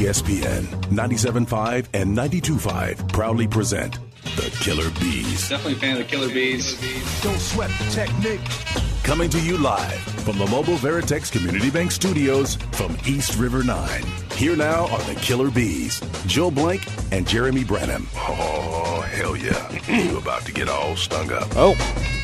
ESPN 97.5 and 92.5 proudly present the Killer B's. Definitely a fan of the Killer B's. Don't sweat the technique. Coming to you live from the Mobile Veritex Community Bank Studios from East River 9. Here now are the Killer B's, Joel Blank and Jeremy Branham. Oh, hell yeah. you about to get all stung up. Oh.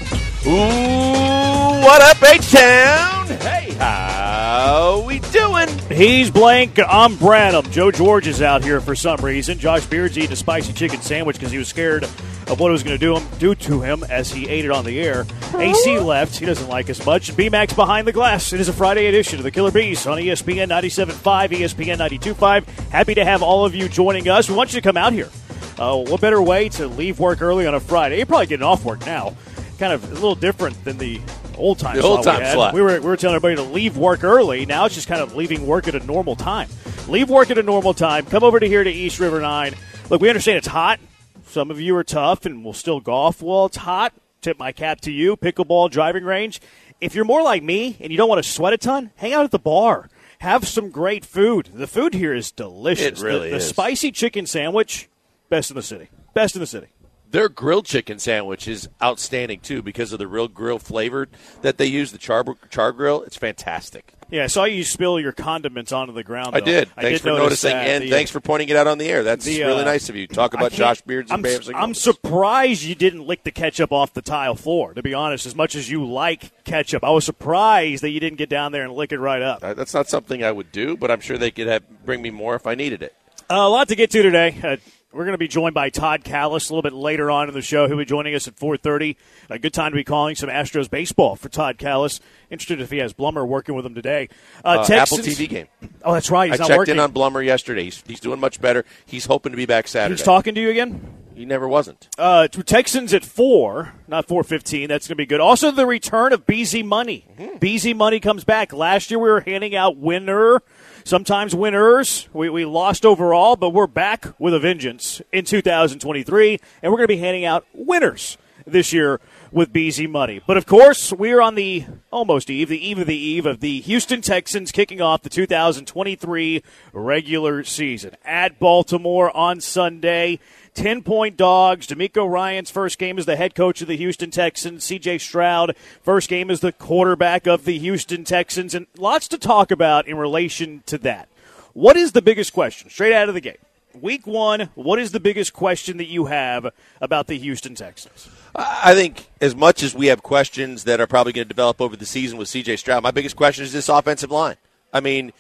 Ooh, what up, H-Town? Hey, how we doing? He's blank. I'm Branham. Joe George is out here for some reason. Josh Beard's eating a spicy chicken sandwich because he was scared of what it was going to do him do to him as he ate it on the air. AC left. He doesn't like us much. B-Max behind the glass. It is a Friday edition of the Killer B's on ESPN 97.5, ESPN 92.5. Happy to have all of you joining us. We want you to come out here. Uh, what better way to leave work early on a Friday? You're probably getting off work now. Kind of a little different than the old time The slot old time we slot. We were, we were telling everybody to leave work early. Now it's just kind of leaving work at a normal time. Leave work at a normal time. Come over to here to East River 9. Look, we understand it's hot. Some of you are tough and will still golf. while it's hot. Tip my cap to you. Pickleball driving range. If you're more like me and you don't want to sweat a ton, hang out at the bar. Have some great food. The food here is delicious. It really the, the is. spicy chicken sandwich, best in the city. Best in the city. Their grilled chicken sandwich is outstanding, too, because of the real grill flavor that they use, the char, char grill. It's fantastic. Yeah, I saw you spill your condiments onto the ground. I did. Thanks for noticing, that. and The, thanks for pointing it out on the air. That's the, really uh, nice of you. Talk about Josh Beards and I'm, I'm surprised you didn't lick the ketchup off the tile floor. To be honest, as much as you like ketchup, I was surprised that you didn't get down there and lick it right up. Uh, That's not something I would do, but I'm sure they could have, bring me more if I needed it. Uh, a lot to get to today. We're going to be joined by Todd Kalas a little bit later on in the show. He'll be joining us at 4:30. A good time to be calling some Astros baseball for Todd Kalas. Interested if he has Blummer working with him today. Uh, Uh, Apple TV game. Oh, that's right. He's I not checked working. in on Blummer yesterday. He's, he's doing much better. He's hoping to be back Saturday. He's talking to you again. he never wasn't. Uh, Texans at four, not four fifteen. That's going to be good. Also, the return of Beezy Money. Mm-hmm. Beezy Money comes back. Last year we were handing out winner, sometimes winners. We, we lost overall, but we're back with a vengeance in 2023, and we're going to be handing out winners this year with Beezy Money. But of course, we are on the almost eve, the eve of the eve of the Houston Texans kicking off the 2023 regular season at Baltimore on Sunday. 10 point dogs. DeMeco Ryans' first game as the head coach of the Houston Texans. CJ Stroud, first game as the quarterback of the Houston Texans. And lots to talk about in relation to that. What is the biggest question straight out of the gate? Week one, what is the biggest question that you have about the Houston Texans? I think as much as we have questions that are probably going to develop over the season with CJ Stroud, my biggest question is this offensive line. I mean,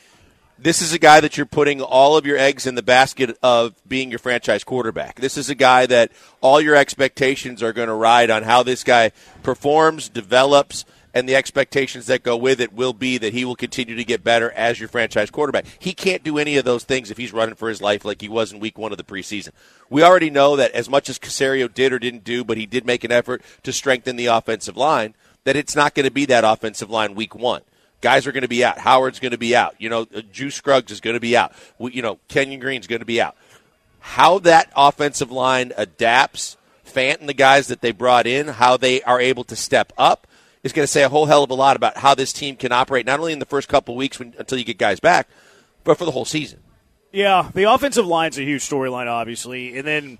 this is a guy that you're putting all of your eggs in the basket of being your franchise quarterback. This is a guy that all your expectations are going to ride on how this guy performs, develops, and the expectations that go with it will be that he will continue to get better as your franchise quarterback. He can't do any of those things if he's running for his life like he was in week one of the preseason. We already know that as much as Caserio did or didn't do, but he did make an effort to strengthen the offensive line, that it's not going to be that offensive line week one. Guys are going to be out. Howard's going to be out. You know, uh, Juice Scruggs is going to be out. We, you know, Kenyon Green's going to be out. How that offensive line adapts, Fant and the guys that they brought in, how they are able to step up, is going to say a whole hell of a lot about how this team can operate, not only in the first couple weeks when, until you get guys back, but for the whole season. Yeah, the offensive line's a huge storyline, obviously, and then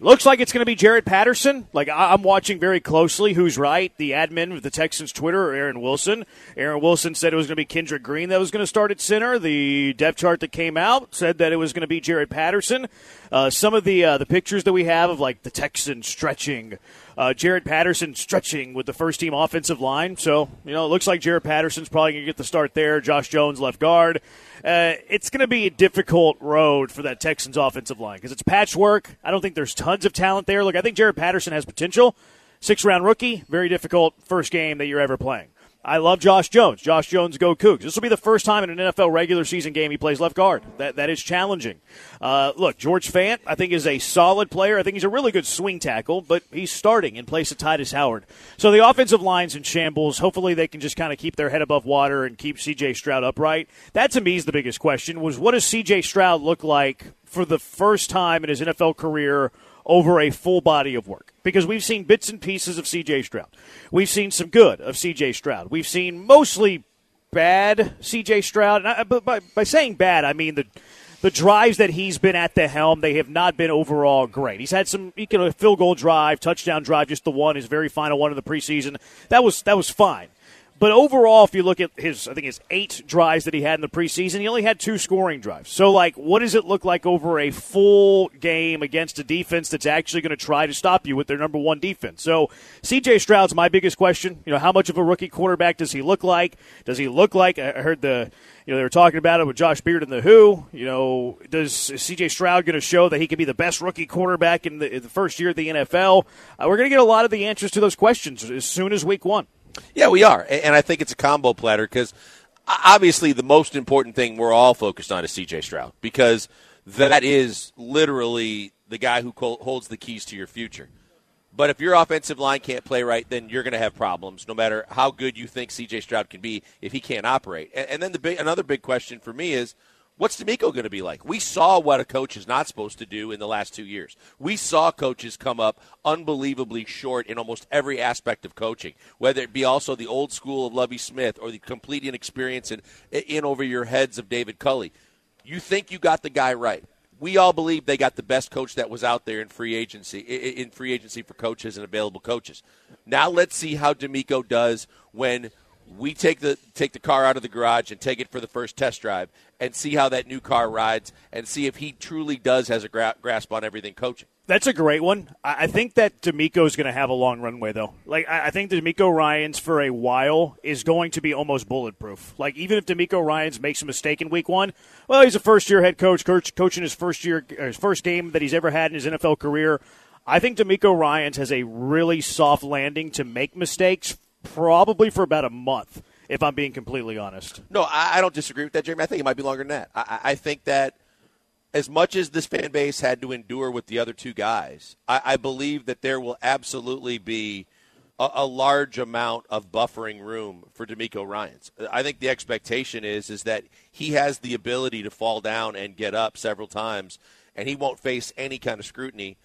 looks like it's going to be Jarrett Patterson. Like I'm watching very closely. Who's right? The admin of the Texans Twitter, or Aaron Wilson. Aaron Wilson said it was going to be Kendrick Green that was going to start at center. The depth chart that came out said that it was going to be Jarrett Patterson. Uh, some of the uh, the pictures that we have of like the Texans stretching. Uh, Jarrett Patterson stretching with the first team offensive line. So, you know, it looks like Jarrett Patterson's probably going to get the start there. Josh Jones left guard. Uh, it's going to be a difficult road for that Texans offensive line because it's patchwork. I don't think there's tons of talent there. Look, I think Jarrett Patterson has potential. Six round rookie, very difficult first game that you're ever playing. I love Josh Jones. Josh Jones, go Cougs. This will be the first time in an NFL regular season game he plays left guard. That that is challenging. Uh, look, George Fant, I think is a solid player. I think he's a really good swing tackle, but he's starting in place of Tytus Howard. So the offensive line's in shambles. Hopefully they can just kind of keep their head above water and keep C.J. Stroud upright. That to me is the biggest question: was what does C.J. Stroud look like for the first time in his NFL career? Over a full body of work because we've seen bits and pieces of CJ Stroud. We've seen some good of CJ Stroud. We've seen mostly bad CJ Stroud. And I, but by, by saying bad, I mean the the drives that he's been at the helm, they have not been overall great. He's had some, can a field goal drive, touchdown drive, just the one, his very final one of the preseason. That was that was fine. But overall, if you look at his, I think his eight drives that he had in the preseason, he only had two scoring drives. So, like, what does it look like over a full game against a defense that's actually going to try to stop you with their number one defense? So, C.J. Stroud's my biggest question. You know, how much of a rookie quarterback does he look like? Does he look like? I heard the, you know, they were talking about it with Josh Beard and the Who. You know, does C.J. Stroud going to show that he could be the best rookie quarterback in the, in the first year of the NFL? Uh, we're going to get a lot of the answers to those questions as soon as week one. Yeah, we are, and I think it's a combo platter because obviously the most important thing we're all focused on is C.J. Stroud because that is literally the guy who holds the keys to your future. But if your offensive line can't play right, then you're going to have problems, no matter how good you think C.J. Stroud can be if he can't operate. And, then the big, another big question for me is What's DeMeco going to be like? We saw what a coach is not supposed to do in the last two years. We saw coaches come up unbelievably short in almost every aspect of coaching, whether it be also the old school of Lovie Smith or the complete inexperience in, in over your heads of David Culley. You think you got the guy right. We all believe they got the best coach that was out there in free agency in free agency for coaches and available coaches. Now let's see how DeMeco does when we take the take the car out of the garage and take it for the first test drive and see how that new car rides and see if he truly does has a gra- grasp on everything coaching. That's a great one. I think that DeMeco is going to have a long runway, though. Like I think DeMeco Ryans for a while is going to be almost bulletproof. Like even if DeMeco Ryans makes a mistake in Week One, well, he's a first-year head coach, coach coaching his first year, uh, his first game that he's ever had in his NFL career. I think DeMeco Ryans has a really soft landing to make mistakes probably for about a month, if I'm being completely honest. No, I, I don't disagree with that, Jeremy. I think it might be longer than that. I, I, think that as much as this fan base had to endure with the other two guys, I, I believe that there will absolutely be a, a, large amount of buffering room for DeMeco Ryans. I think the expectation is is that he has the ability to fall down and get up several times, and he won't face any kind of scrutiny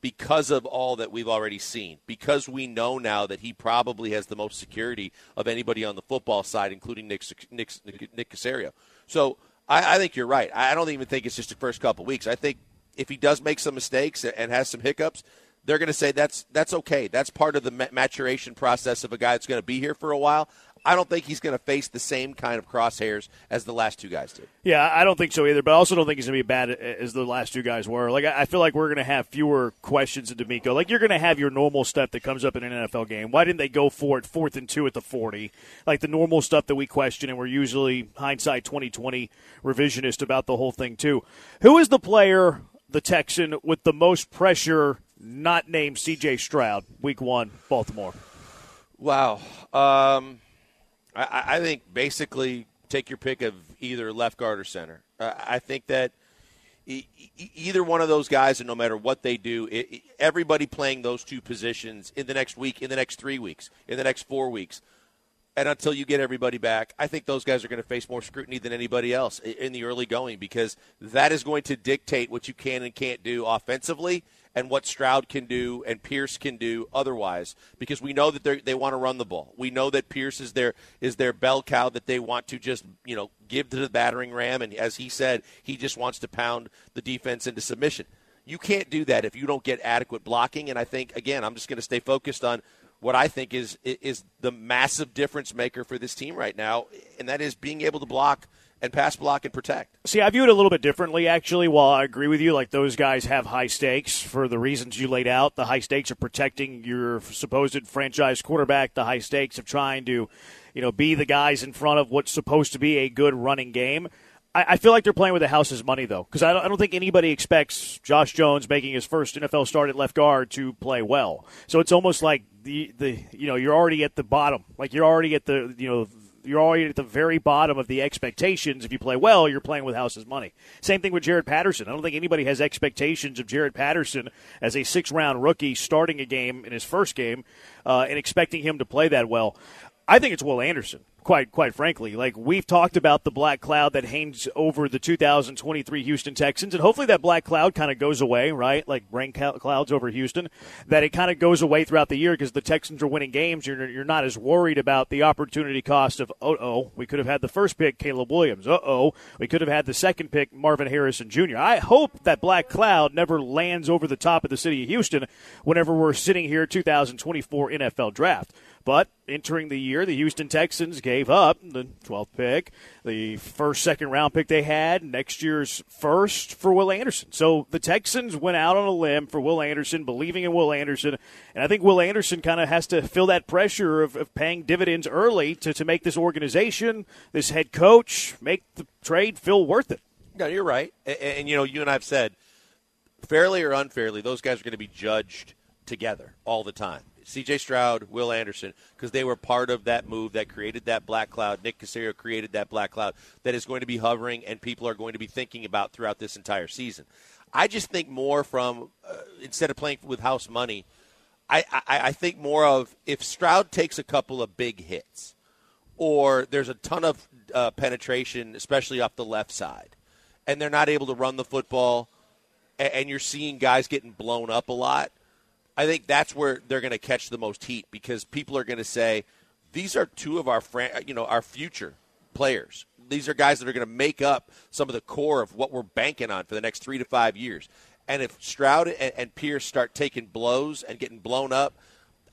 because of all that we've already seen, because we know now that he probably has the most security of anybody on the football side, including Nick Nick, Nick Caserio. So I, I think you're right. I don't even think it's just the first couple weeks. I think if he does make some mistakes and has some hiccups, they're going to say that's that's okay. That's part of the maturation process of a guy that's going to be here for a while. I don't think he's going to face the same kind of crosshairs as the last two guys did. Yeah, I don't think so either. But I also don't think he's going to be bad as the last two guys were. Like I feel like we're going to have fewer questions of DeMeco. Like you're going to have your normal stuff that comes up in an NFL game. Why didn't they go for it fourth and two at the forty? Like the normal stuff that we question, and we're usually hindsight twenty twenty revisionist about the whole thing too. Who is the player, the Texan, with the most pressure? Not named C.J. Stroud, Week One, Baltimore. Wow. Um, I, I think basically take your pick of either left guard or center. Uh, I think that e- either one of those guys, and no matter what they do, it, everybody playing those two positions in the next week, in the next three weeks, in the next four weeks, and until you get everybody back, I think those guys are going to face more scrutiny than anybody else in the early going because that is going to dictate what you can and can't do offensively and what Stroud can do and Pierce can do otherwise because we know that they want to run the ball. We know that Pierce is their is their bell cow that they want to just, you know, give to the battering ram and as he said, he just wants to pound the defense into submission. You can't do that if you don't get adequate blocking and I think again, I'm just going to stay focused on what I think is is the massive difference maker for this team right now and that is being able to block – and pass block and protect. See, I view it a little bit differently, actually. While I agree with you, like those guys have high stakes for the reasons you laid out. The high stakes of protecting your supposed franchise quarterback, the high stakes of trying to, you know, be the guys in front of what's supposed to be a good running game. I, I feel like they're playing with the house's money, though, because I, I don't think anybody expects Josh Jones making his first NFL start at left guard to play well. So it's almost like the the you know you're already at the bottom, like you're already at the you know you're already at the very bottom of the expectations. If you play well, you're playing with house's money. Same thing with Jarrett Patterson. I don't think anybody has expectations of Jarrett Patterson as a six round rookie starting a game in his first game uh, and expecting him to play that well. I think it's Will Anderson quite quite frankly. Like we've talked about the black cloud that hangs over the 2023 Houston Texans, and hopefully that black cloud kind of goes away, right? Like rain clouds over Houston, that it kind of goes away throughout the year because the Texans are winning games. You're you're not as worried about the opportunity cost of oh oh we could have had the first pick Caleb Williams. Uh oh we could have had the second pick Marvin Harrison Jr. I hope that black cloud never lands over the top of the city of Houston whenever we're sitting here 2024 NFL draft. But entering the year, the Houston Texans gave up the 12th pick, the first second round pick they had, next year's first for Will Anderson. So the Texans went out on a limb for Will Anderson, believing in Will Anderson. And I think Will Anderson kind of has to feel that pressure of, of paying dividends early to, to make this organization, this head coach, make the trade feel worth it. No, you're right. And, and you know, you and I have said, fairly or unfairly, those guys are going to be judged together all the time. C.J. Stroud, Will Anderson, because they were part of that move that created that black cloud. Nick Caserio created that black cloud that is going to be hovering and people are going to be thinking about throughout this entire season. I just think more from uh, instead of playing with house money, I, I, I think more of if Stroud takes a couple of big hits, or there's a ton of uh, penetration, especially off the left side, and they're not able to run the football, and, and you're seeing guys getting blown up a lot I think that's where they're going to catch the most heat because people are going to say these are two of our you know our future players. These are guys that are going to make up some of the core of what we're banking on for the next three to five years. And if Stroud and, and Pierce start taking blows and getting blown up,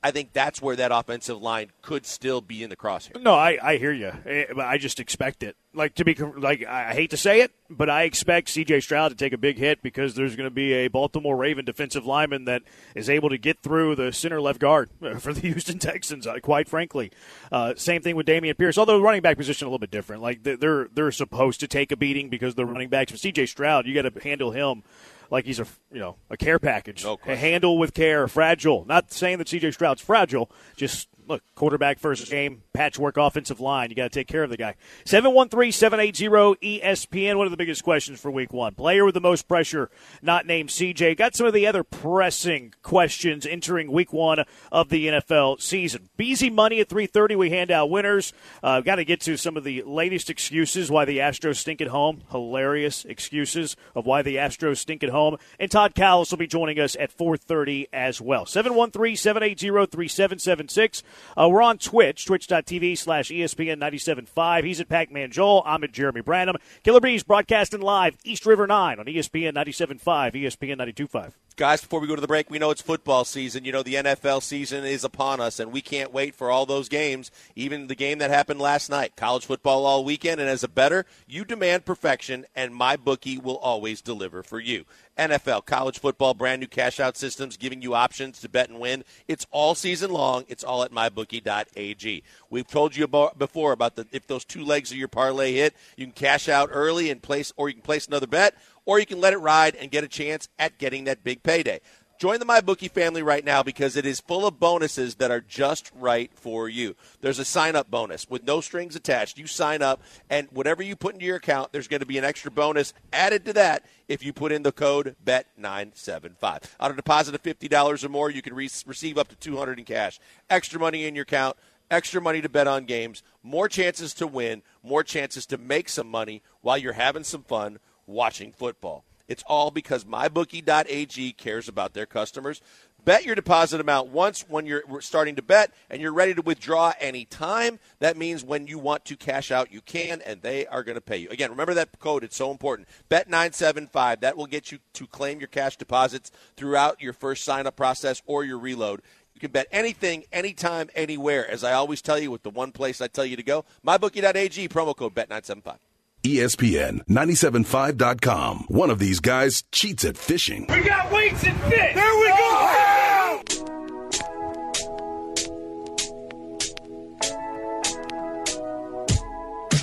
I think that's where that offensive line could still be in the crosshair. No, I, I hear you. Eh, I just expect it. Like to be like I hate to say it, but I expect C.J. Stroud to take a big hit because there's going to be a Baltimore Raven defensive lineman that is able to get through the center left guard for the Houston Texans. Uh, quite frankly, uh, same thing with Dameon Pierce. Although the running back position a little bit different. Like they're they're supposed to take a beating because they're running backs. But C.J. Stroud, you got to handle him like he's a you know a care package, no a handle with care, fragile. Not saying that C.J. Stroud's fragile, just look, quarterback first game, patchwork offensive line. You got to take care of the guy. 713 780 ESPN. One of the biggest questions for week one. Player with the most pressure, not named CJ. Got some of the other pressing questions entering week one of the NFL season. Beezy money at 330. We hand out winners. Uh, got to get to some of the latest excuses why the Astros stink at home. Hilarious excuses of why the Astros stink at home. And Todd Kalas will be joining us at 430 as well. 713 780 3776. Uh, we're on Twitch, twitch.tv slash ESPN 97.5. He's at Pac Man Joel. I'm at Jeremy Branham. Killer B's broadcasting live, East River 9 on ESPN 97.5, ESPN 92.5. Guys, before we go to the break, we know it's football season. You know, the NFL season is upon us, and we can't wait for all those games, even the game that happened last night. College football all weekend, and as a better, you demand perfection, and my bookie will always deliver for you. NFL, college football, brand new cash out systems giving you options to bet and win. It's all season long. It's all at mybookie.ag. We've told you about, before about the if those two legs of your parlay hit, you can cash out early and place, or you can place another bet, or you can let it ride and get a chance at getting that big payday. Join the MyBookie family right now because it is full of bonuses that are just right for you. There's a sign up bonus with no strings attached. You sign up, and whatever you put into your account, there's going to be an extra bonus added to that if you put in the code BET975. On a deposit of $50 or more, you can re- receive up to 200 in cash. Extra money in your account, extra money to bet on games, more chances to win, more chances to make some money while you're having some fun watching football. It's all because mybookie.ag cares about their customers. Bet your deposit amount once when you're starting to bet and you're ready to withdraw anytime. That means when you want to cash out, you can, and they are going to pay you. Again, remember that code. It's so important. Bet975. That will get you to claim your cash deposits throughout your first sign up process or your reload. You can bet anything, anytime, anywhere. As I always tell you, with the one place I tell you to go, mybookie.ag, promo code Bet975. ESPN 975.com. One of these guys cheats at fishing. We got weights and fish. There we go. Oh,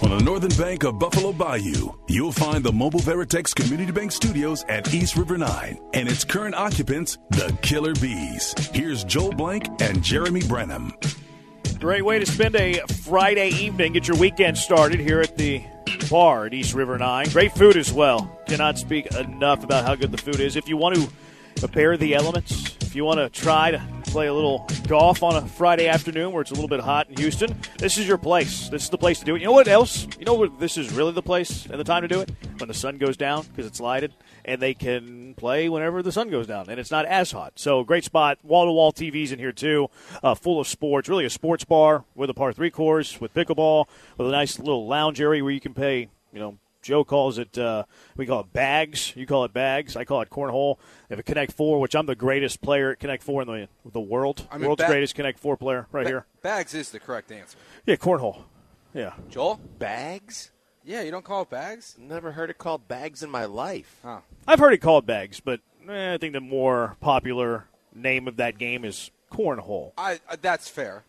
On the northern bank of Buffalo Bayou, you'll find the Mobile Veritex Community Bank Studios at East River 9 and its current occupants, the Killer B's. Here's Joel Blank and Jeremy Branham. Great way to spend a Friday evening. Get your weekend started here at the bar at East River 9. Great food as well. Cannot speak enough about how good the food is. If you want to prepare the elements, if you want to try to play a little golf on a Friday afternoon where it's a little bit hot in Houston, this is your place. This is the place to do it. You know what else? You know what? This is really the place and the time to do it when the sun goes down because it's lighted, and they can play whenever the sun goes down, and it's not as hot. So great spot. Wall to wall TVs in here too, uh, full of sports. Really a sports bar with a par three course with pickleball, with a nice little lounge area where you can pay. You know, Joe calls it, uh, we call it bags. You call it bags. I call it cornhole. They have a Connect Four, which I'm the greatest player at Connect Four in the the world. I mean, World's ba- greatest Connect Four player, right Ba- here. Bags is the correct answer. Yeah, cornhole. Yeah. Joel? Bags? Yeah, you don't call it bags? Never heard it called bags in my life. Huh. I've heard it called bags, but eh, I think the more popular name of that game is cornhole. I uh, that's fair,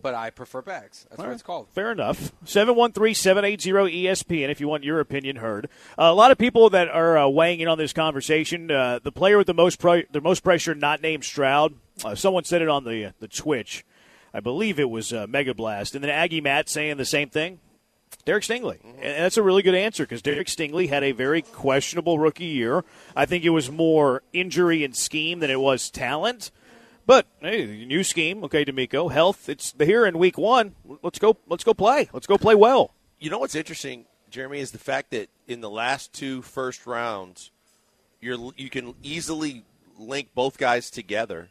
but I prefer bags. That's what it's called. Fair enough. 713-780-ESPN if you want your opinion heard. Uh, a lot of people that are uh, weighing in on this conversation. Uh, the player with the most pre- the most pressure, not named Stroud. Uh, someone said it on the the Twitch. I believe it was uh, Mega Blast, and then Aggie Matt saying the same thing. Derek Stingley. And that's a really good answer because Derek Stingley had a very questionable rookie year. I think it was more injury and scheme than it was talent. But hey, new scheme, okay, DeMeco. Health, it's the here in week one. Let's go. Let's go play. Let's go play well. You know what's interesting, Jeremy, is the fact that in the last two first rounds, you're you can easily link both guys together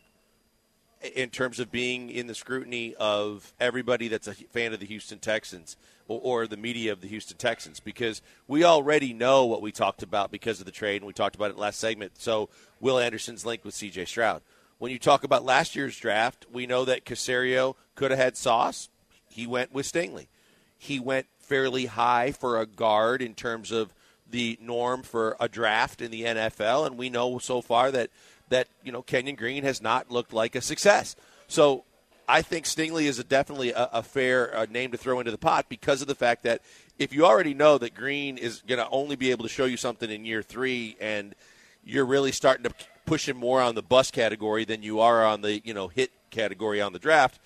in terms of being in the scrutiny of everybody that's a fan of the Houston Texans or, or the media of the Houston Texans because we already know what we talked about because of the trade and we talked about it last segment. So Will Anderson's link with C.J. Stroud. When you talk about last year's draft, we know that Caserio could have had Sauce. He went with Stingley. He went fairly high for a guard in terms of the norm for a draft in the NFL, and we know so far that that you know Kenyon Green has not looked like a success. So I think Stingley is a definitely a, a fair uh, name to throw into the pot because of the fact that if you already know that Green is going to only be able to show you something in year three, and you're really starting to push him more on the bus category than you are on the you know hit category on the draft.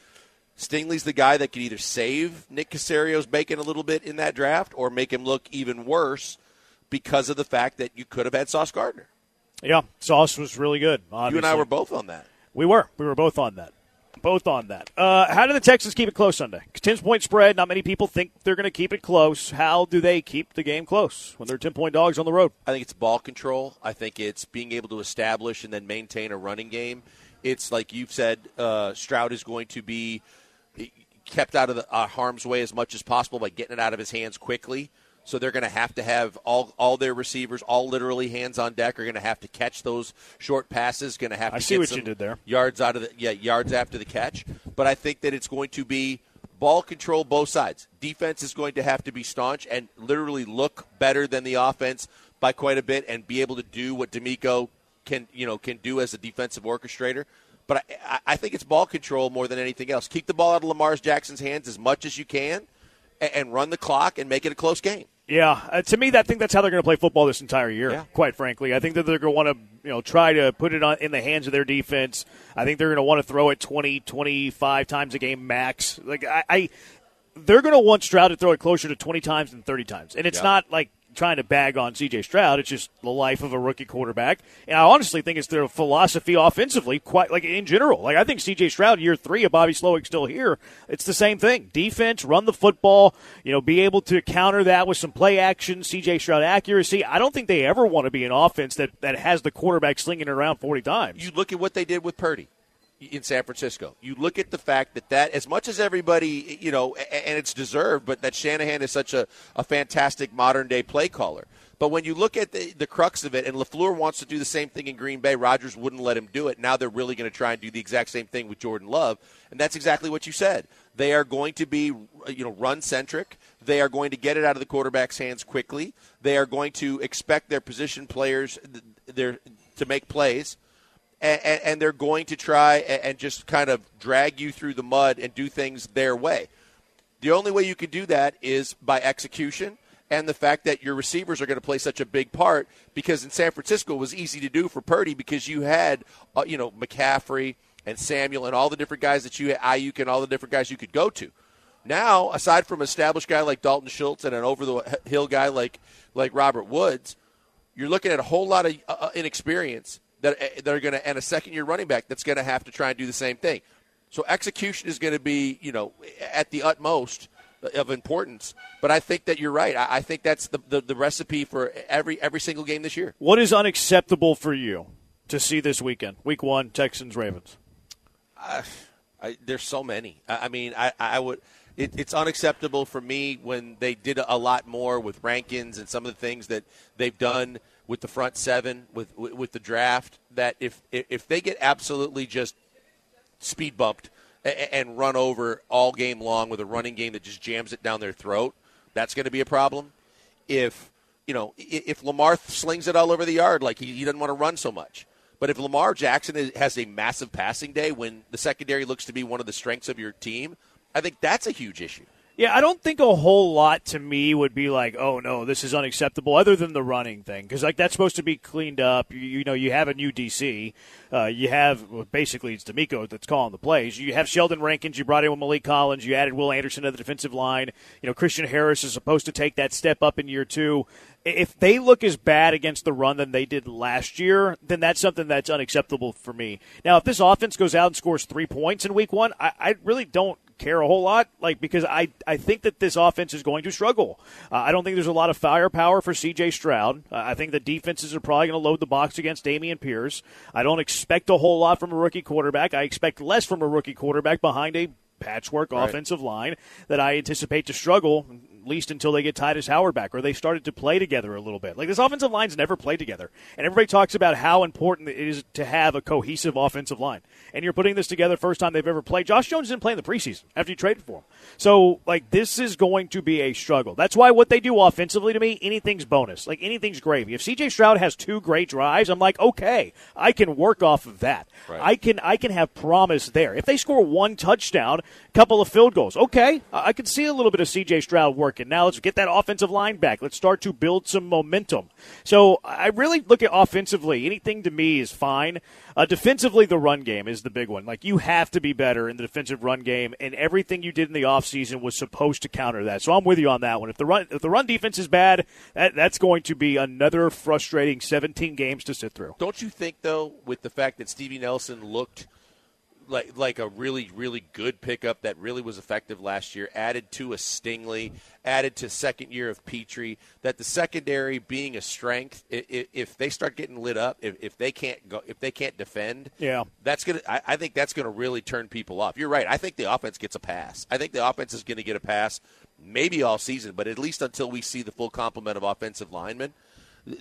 Stingley's the guy that could either save Nick Caserio's bacon a little bit in that draft or make him look even worse because of the fact that you could have had Sauce Gardner. Yeah, Sauce was really good. You and I were both on that. We were. We were both on that. Both on that. Uh, how do the Texans keep it close Sunday? 10 point spread. Not many people think they're going to keep it close. How do they keep the game close when they're 10 point dogs on the road? I think it's ball control. I think it's being able to establish and then maintain a running game. It's like you've said, uh, Stroud is going to be kept out of the uh, harm's way as much as possible by getting it out of his hands quickly. So they're going to have to have all all their receivers, all literally hands on deck, are going to have to catch those short passes. Going to have to I see what some you did there. yards out of the yeah yards after the catch. But I think that it's going to be ball control both sides. Defense is going to have to be staunch and literally look better than the offense by quite a bit and be able to do what DeMeco can you know can do as a defensive orchestrator. But I, I- I think it's ball control more than anything else. Keep the ball out of Lamar Jackson's hands as much as you can, and, and run the clock and make it a close game. Yeah, uh, to me, I think that's how they're going to play football this entire year. Yeah. Quite frankly, I think that they're going to want to, you know, try to put it on in the hands of their defense. I think they're going to want to throw it 20, 25 times a game max. Like I, I they're going to want Stroud to throw it closer to twenty times than thirty times, and it's Yeah. not like trying to bag on C.J. Stroud. It's just the life of a rookie quarterback, and I honestly think it's their philosophy offensively, quite like in general. Like I think C.J. Stroud, year three of Bobby Slowik still here, it's the same thing: defense, run the football, you know, be able to counter that with some play action, C.J. Stroud accuracy. I don't think they ever want to be an offense that that has the quarterback slinging it around forty times. you look at what they did with Purdy in San Francisco. You look at the fact that that as much as everybody, you know, and it's deserved, but that Shanahan is such a, a fantastic modern day play caller. But when you look at the, the crux of it, and LaFleur wants to do the same thing in Green Bay, Rodgers wouldn't let him do it. Now they're really going to try and do the exact same thing with Jordan Love. And that's exactly what you said. They are going to be, you know, run centric. They are going to get it out of the quarterback's hands quickly. They are going to expect their position players th- their, to make plays and, and, they're going to try and, just kind of drag you through the mud and do things their way. The only way you can do that is by execution and the fact that your receivers are going to play such a big part because in San Francisco it was easy to do for Purdy because you had, uh, you know, McCaffrey and Samuel and all the different guys that you had, Aiyuk and all the different guys you could go to. Now, aside from an established guy like Dalton Schultz and an over the hill guy like like Robert Woods, you're looking at a whole lot of uh, inexperience that uh, that are going to and a second year running back that's going to have to try and do the same thing. So execution is going to be you know at the utmost of importance. But I think that you're right. I, I think that's the, the, the recipe for every every single game this year. What is unacceptable for you to see this weekend? Week one, Texans Ravens. Uh, I, there's so many. I, I mean, I, I would. It, it's unacceptable for me when they did a lot more with Rankins and some of the things that they've done with the front seven, with with, the draft. That if if they get absolutely just speed bumped and run over all game long with a running game that just jams it down their throat, that's going to be a problem. If you know, if Lamar slings it all over the yard, like he, he doesn't want to run so much. But if Lamar Jackson has a massive passing day when the secondary looks to be one of the strengths of your team, I think that's a huge issue. Yeah, I don't think a whole lot to me would be like, oh no, this is unacceptable, other than the running thing, because like that's supposed to be cleaned up. You, you know, you have a new DC, uh, you have well, basically it's DeMeco that's calling the plays. You have Sheldon Rankins, you brought in with Maliek Collins, you added Will Anderson to the defensive line. You know, Christian Harris is supposed to take that step up in year two. If they look as bad against the run than they did last year, then that's something that's unacceptable for me. Now, if this offense goes out and scores three points in week one, I, I really don't care a whole lot, like because I I think that this offense is going to struggle. Uh, I don't think there's a lot of firepower for C.J. Stroud. Uh, I think the defenses are probably going to load the box against Dameon Pierce. I don't expect a whole lot from a rookie quarterback. I expect less from a rookie quarterback behind a patchwork right. offensive line that I anticipate to struggle least until they get Tytus Howard back or they started to play together a little bit. Like this offensive line's never played together. And everybody talks about how important it is to have a cohesive offensive line. And you're putting this together first time they've ever played. Josh Jones didn't play in the preseason after you traded for him. So like this is going to be a struggle. That's why what they do offensively to me, anything's bonus. Like anything's gravy. If CJ Stroud has two great drives, I'm like, okay, I can work off of that. Right. I can I can have promise there. If they score one touchdown, a couple of field goals, okay, I can see a little bit of CJ Stroud working. Now let's get that offensive line back. Let's start to build some momentum. So I really look at offensively. Anything to me is fine. Uh, defensively, the run game is the big one. Like you have to be better in the defensive run game, and everything you did in the offseason was supposed to counter that. So I'm with you on that one. If the run if the run defense is bad, that, that's going to be another frustrating 17 games to sit through. Don't you think though, with the fact that Steven Nelson looked like like a really really good pickup that really was effective last year. Added to a Stingley, added to second year of Pitre. That the secondary being a strength, if, if they start getting lit up, if, if they can't go, if they can't defend, yeah, that's gonna. I, I think that's gonna really turn people off. You're right. I think the offense gets a pass. I think the offense is going to get a pass, maybe all season, but at least until we see the full complement of offensive linemen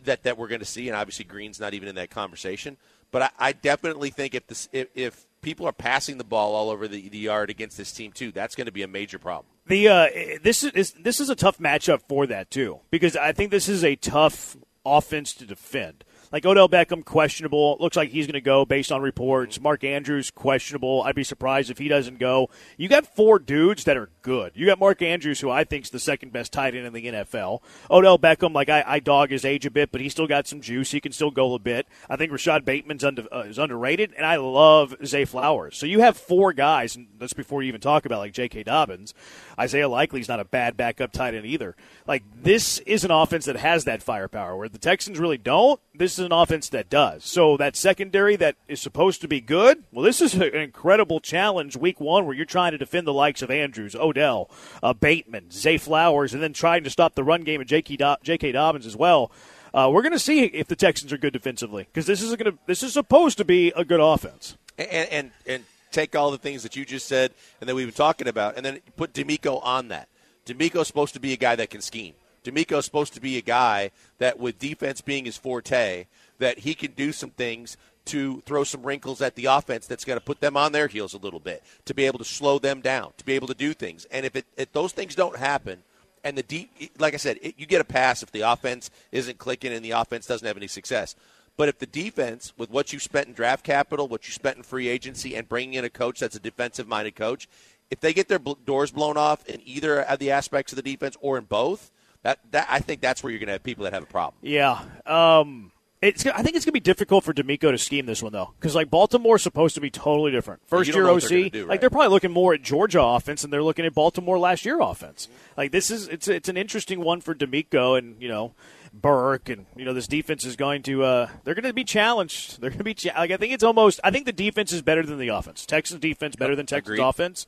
that that we're going to see. And obviously, Green's not even in that conversation. But I, I definitely think if this if, if people are passing the ball all over the, the yard against this team too. That's going to be a major problem. The uh, this is this is a tough matchup for that too because I think this is a tough offense to defend. Like Odell Beckham, questionable. Looks like he's going to go based on reports. Mark Andrews, questionable. I'd be surprised if he doesn't go. You got four dudes that are good. You got Mark Andrews, who I think is the second best tight end in the NFL. Odell Beckham, like I, I dog his age a bit, but he's still got some juice. He can still go a bit. I think Rashod Bateman's under, uh, is underrated, and I love Zay Flowers. So you have four guys, and that's before you even talk about like J.K. Dobbins. Isaiah Likely's not a bad backup tight end either. Like this is an offense that has that firepower, where the Texans really don't. This is an offense that does. So that secondary that is supposed to be good, well, this is an incredible challenge week one where you're trying to defend the likes of Andrews, Odell, uh, Bateman, Zay Flowers, and then trying to stop the run game of J.K. Do- J.K. Dobbins as well. Uh, we're going to see if the Texans are good defensively because this is going to this is supposed to be a good offense. And, and and take all the things that you just said and that we've been talking about, and then put DeMeco on that. DeMeco's supposed to be a guy that can scheme. DeMeco's supposed to be a guy that, with defense being his forte, that he can do some things to throw some wrinkles at the offense that's going to put them on their heels a little bit, to be able to slow them down, to be able to do things. And if, it, if those things don't happen, and the deep, like I said, it, you get a pass if the offense isn't clicking and the offense doesn't have any success. But if the defense, with what you spent in draft capital, what you spent in free agency, and bringing in a coach that's a defensive minded coach, if they get their doors blown off in either of the aspects of the defense or in both, that, that I think that's where you're going to have people that have a problem. Yeah. Um, It's. I think it's going to be difficult for DeMeco to scheme this one though, because like Baltimore's supposed to be totally different. First year OC, they're do, like they're probably looking more at Georgia offense than they're looking at Baltimore last year offense. Like this is it's it's an interesting one for DeMeco and you know Burke and you know this defense is going to uh, they're going to be challenged. They're going to be cha- like I think it's almost I think the defense is better than the offense. Texans defense better than Texans Agreed. offense.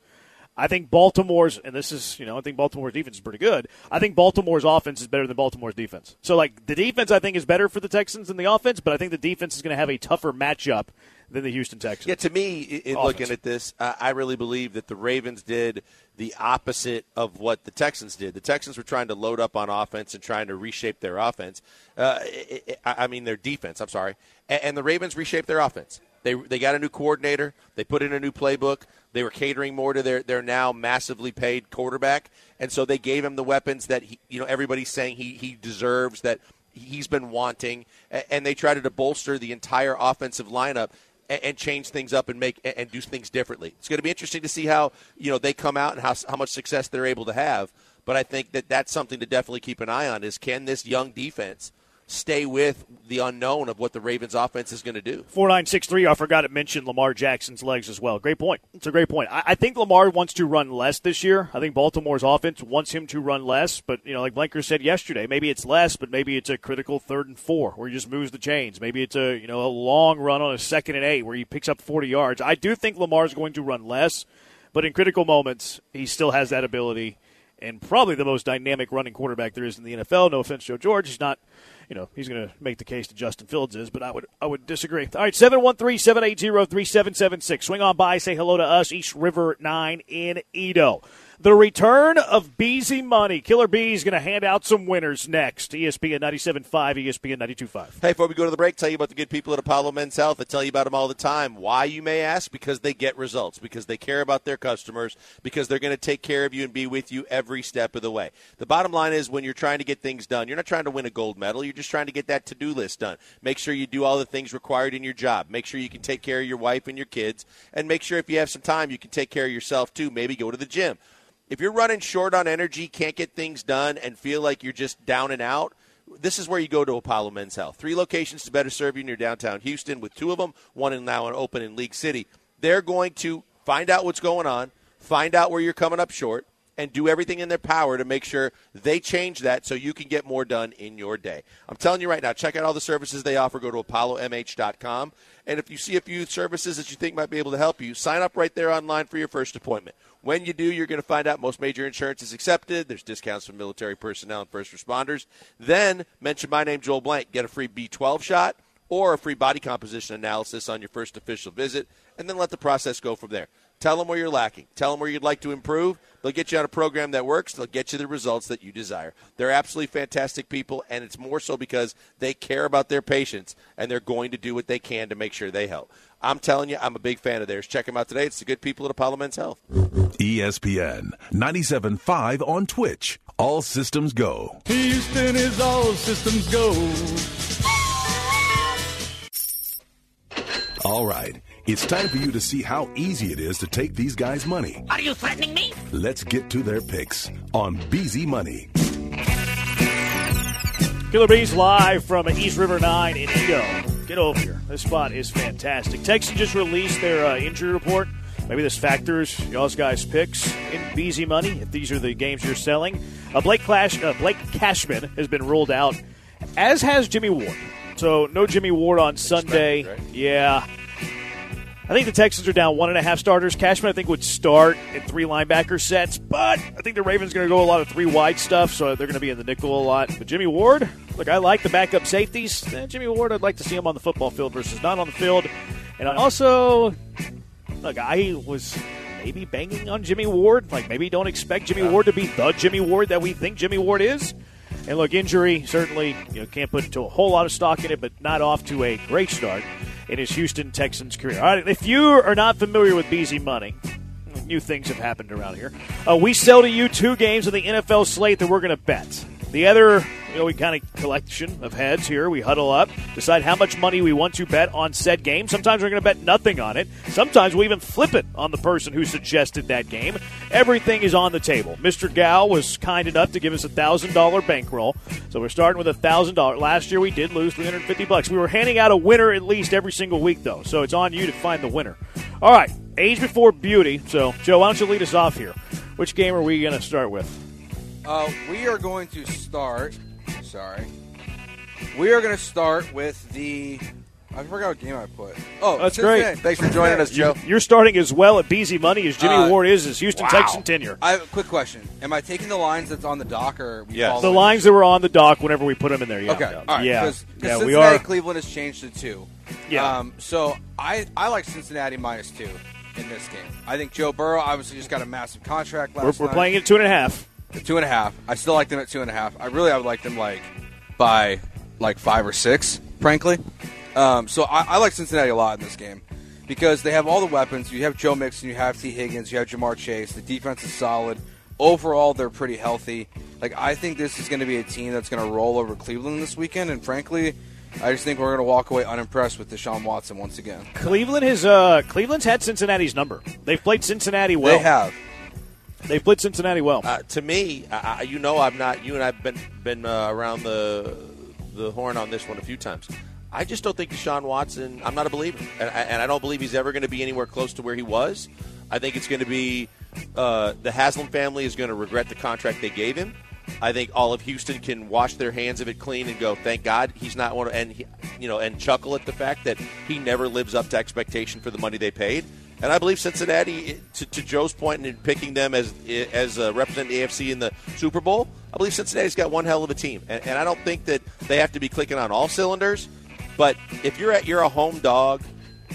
I think Baltimore's and this is you know I think Baltimore's defense is pretty good. I think Baltimore's offense is better than Baltimore's defense. So like the defense I think is better for the Texans than the offense, but I think the defense is going to have a tougher matchup than the Houston Texans. Yeah, to me, in Offense. looking at this, uh, I really believe that the Ravens did the opposite of what the Texans did. The Texans were trying to load up on offense and trying to reshape their offense. Uh, I mean, their defense. I'm sorry, and, and the Ravens reshaped their offense. They they got a new coordinator. They put in a new playbook. They were catering more to their their now massively paid quarterback, and so they gave him the weapons that he, you know everybody's saying he he deserves that he's been wanting, and they tried to bolster the entire offensive lineup and, change things up and make and do things differently. It's going to be interesting to see how you know they come out and how how much success they're able to have. But I think that that's something to definitely keep an eye on: is can this young defense stay with the unknown of what the Ravens' offense is going to do? 4963, I forgot to mention Lamar Jackson's legs as well. Great point. It's a great point. I, I think Lamar wants to run less this year. I think Baltimore's offense wants him to run less, but, you know, like Blanker said yesterday, maybe it's less, but maybe it's a critical third and four where he just moves the chains. Maybe it's a, you know, a long run on a second and eight where he picks up 40 yards. I do think Lamar's going to run less, but in critical moments, he still has that ability and probably the most dynamic running quarterback there is in the NFL. No offense, Joe George. He's not, you know, he's going to make the case that Justin Fields is, but I would I would disagree. All right, 713-780-3776. Swing on by, say hello to us, East River 9 in EaDo. The return of Beezy Money. Killer B's going to hand out some winners next. ESPN 97.5, ESPN 92.5. Hey, before we go to the break, tell you about the good people at Apollo Men's Health. I tell you about them all the time. Why, you may ask? Because they get results, because they care about their customers, because they're going to take care of you and be with you every step of the way. The bottom line is when you're trying to get things done, you're not trying to win a gold medal. You're just trying to get that to do list done. Make sure you do all the things required in your job. Make sure you can take care of your wife and your kids. And make sure if you have some time, you can take care of yourself too. Maybe go to the gym. If you're running short on energy, can't get things done, and feel like you're just down and out, this is where you go to Apollo Men's Health. Three locations to better serve you near downtown Houston, with two of them, one in now and open in League City. They're going to find out what's going on, find out where you're coming up short, and do everything in their power to make sure they change that so you can get more done in your day. I'm telling you right now, check out all the services they offer. Go to apollomh.com. And if you see a few services that you think might be able to help you, sign up right there online for your first appointment. When you do, you're going to find out most major insurance is accepted. There's discounts for military personnel and first responders. Then mention my name, Joel Blank. Get a free B12 shot or a free body composition analysis on your first official visit, and then let the process go from there. Tell them where you're lacking. Tell them where you'd like to improve. They'll get you on a program that works. They'll get you the results that you desire. They're absolutely fantastic people, and it's more so because they care about their patients and they're going to do what they can to make sure they help. I'm telling you, I'm a big fan of theirs. Check them out today. It's the good people at Apollo Men's Health. ESPN 97.5 on Twitch. All systems go. Houston is all systems go. All right, it's time for you to see how easy it is to take these guys' money. Are you threatening me? Let's get to their picks on Beezy Money. Killer B's live from East River 9 in EaDo. Get over here. This spot is fantastic. Texas just released their uh, injury report. Maybe this factors y'all's guys' picks in Beezy Money if these are the games you're selling. Uh, Blake, Clash, uh, Blake Cashman has been ruled out, as has Jimmy Ward. So no Jimmy Ward on Sunday. right? Yeah. I think the Texans are down one and a half starters. Cashman, I think, would start in three linebacker sets, but I think the Ravens going to go a lot of three wide stuff, so they're going to be in the nickel a lot. But Jimmy Ward, look, I like the backup safeties. Eh, Jimmy Ward, I'd like to see him on the football field versus not on the field. And also, look, I was maybe banging on Jimmy Ward. Like, maybe don't expect Jimmy Ward to be the Jimmy Ward that we think Jimmy Ward is. And look, injury certainly you know can't put to a whole lot of stock in it, but not off to a great start in his Houston Texans career. All right, if you are not familiar with Beezy Money, new things have happened around here. Uh, we sell to you two games of the NFL slate that we're going to bet. The other, you know, we kind of collection of heads here. We huddle up, decide how much money we want to bet on said game. Sometimes we're going to bet nothing on it. Sometimes we even flip it on the person who suggested that game. Everything is on the table. Mr. Gal was kind enough to give us a thousand dollar bankroll, so we're starting with a thousand dollar. Last year we did lose three hundred fifty bucks. We were handing out a winner at least every single week though, so it's on you to find the winner. All right, age before beauty. So Joe, why don't you lead us off here? Which game are we going to start with? Uh, we are going to start. Sorry. We are going to start with the. I forgot what game I put. Oh, That's Cincinnati. great. Thanks for joining us, Joe. You're starting as well at Beezy Money as Jimmy Uh, Ward is as Houston wow. Texan tenure. I have a quick question. Am I taking the lines that's on the dock, or we Yes. The lines that were on the dock whenever we put them in there. Yeah. Okay, all right. Yeah. Because yeah. We Cincinnati, are. Cleveland has changed to two. Yeah. Um, so I I like Cincinnati minus two in this game. I think Joe Burrow obviously just got a massive contract We're, last we're night. playing at two and a half. Two and a half. I still like them at two and a half. I really I would like them like by like five or six, frankly. Um, so I, I like Cincinnati a lot in this game because they have all the weapons. You have Joe Mixon, you have Tee Higgins, you have Ja'Marr Chase. The defense is solid. Overall, they're pretty healthy. Like I think this is going to be a team that's going to roll over Cleveland this weekend, and frankly, I just think we're going to walk away unimpressed with Deshaun Watson once again. Cleveland has uh, Cleveland's had Cincinnati's number. They've played Cincinnati well. They have. They've played Cincinnati well. Uh, to me, I, you know, I'm not. You and I've been been uh, around the the horn on this one a few times. I just don't think Deshaun Watson. I'm not a believer, and I, and I don't believe he's ever going to be anywhere close to where he was. I think it's going to be uh, the Haslam family is going to regret the contract they gave him. I think all of Houston can wash their hands of it clean and go, thank God he's not one, and he, you know, and chuckle at the fact that he never lives up to expectation for the money they paid. And I believe Cincinnati, to, to Joe's point in picking them as as uh, representing the AFC in the Super Bowl, I believe Cincinnati's got one hell of a team, and, and I don't think that they have to be clicking on all cylinders. But if you're at you're a home dog,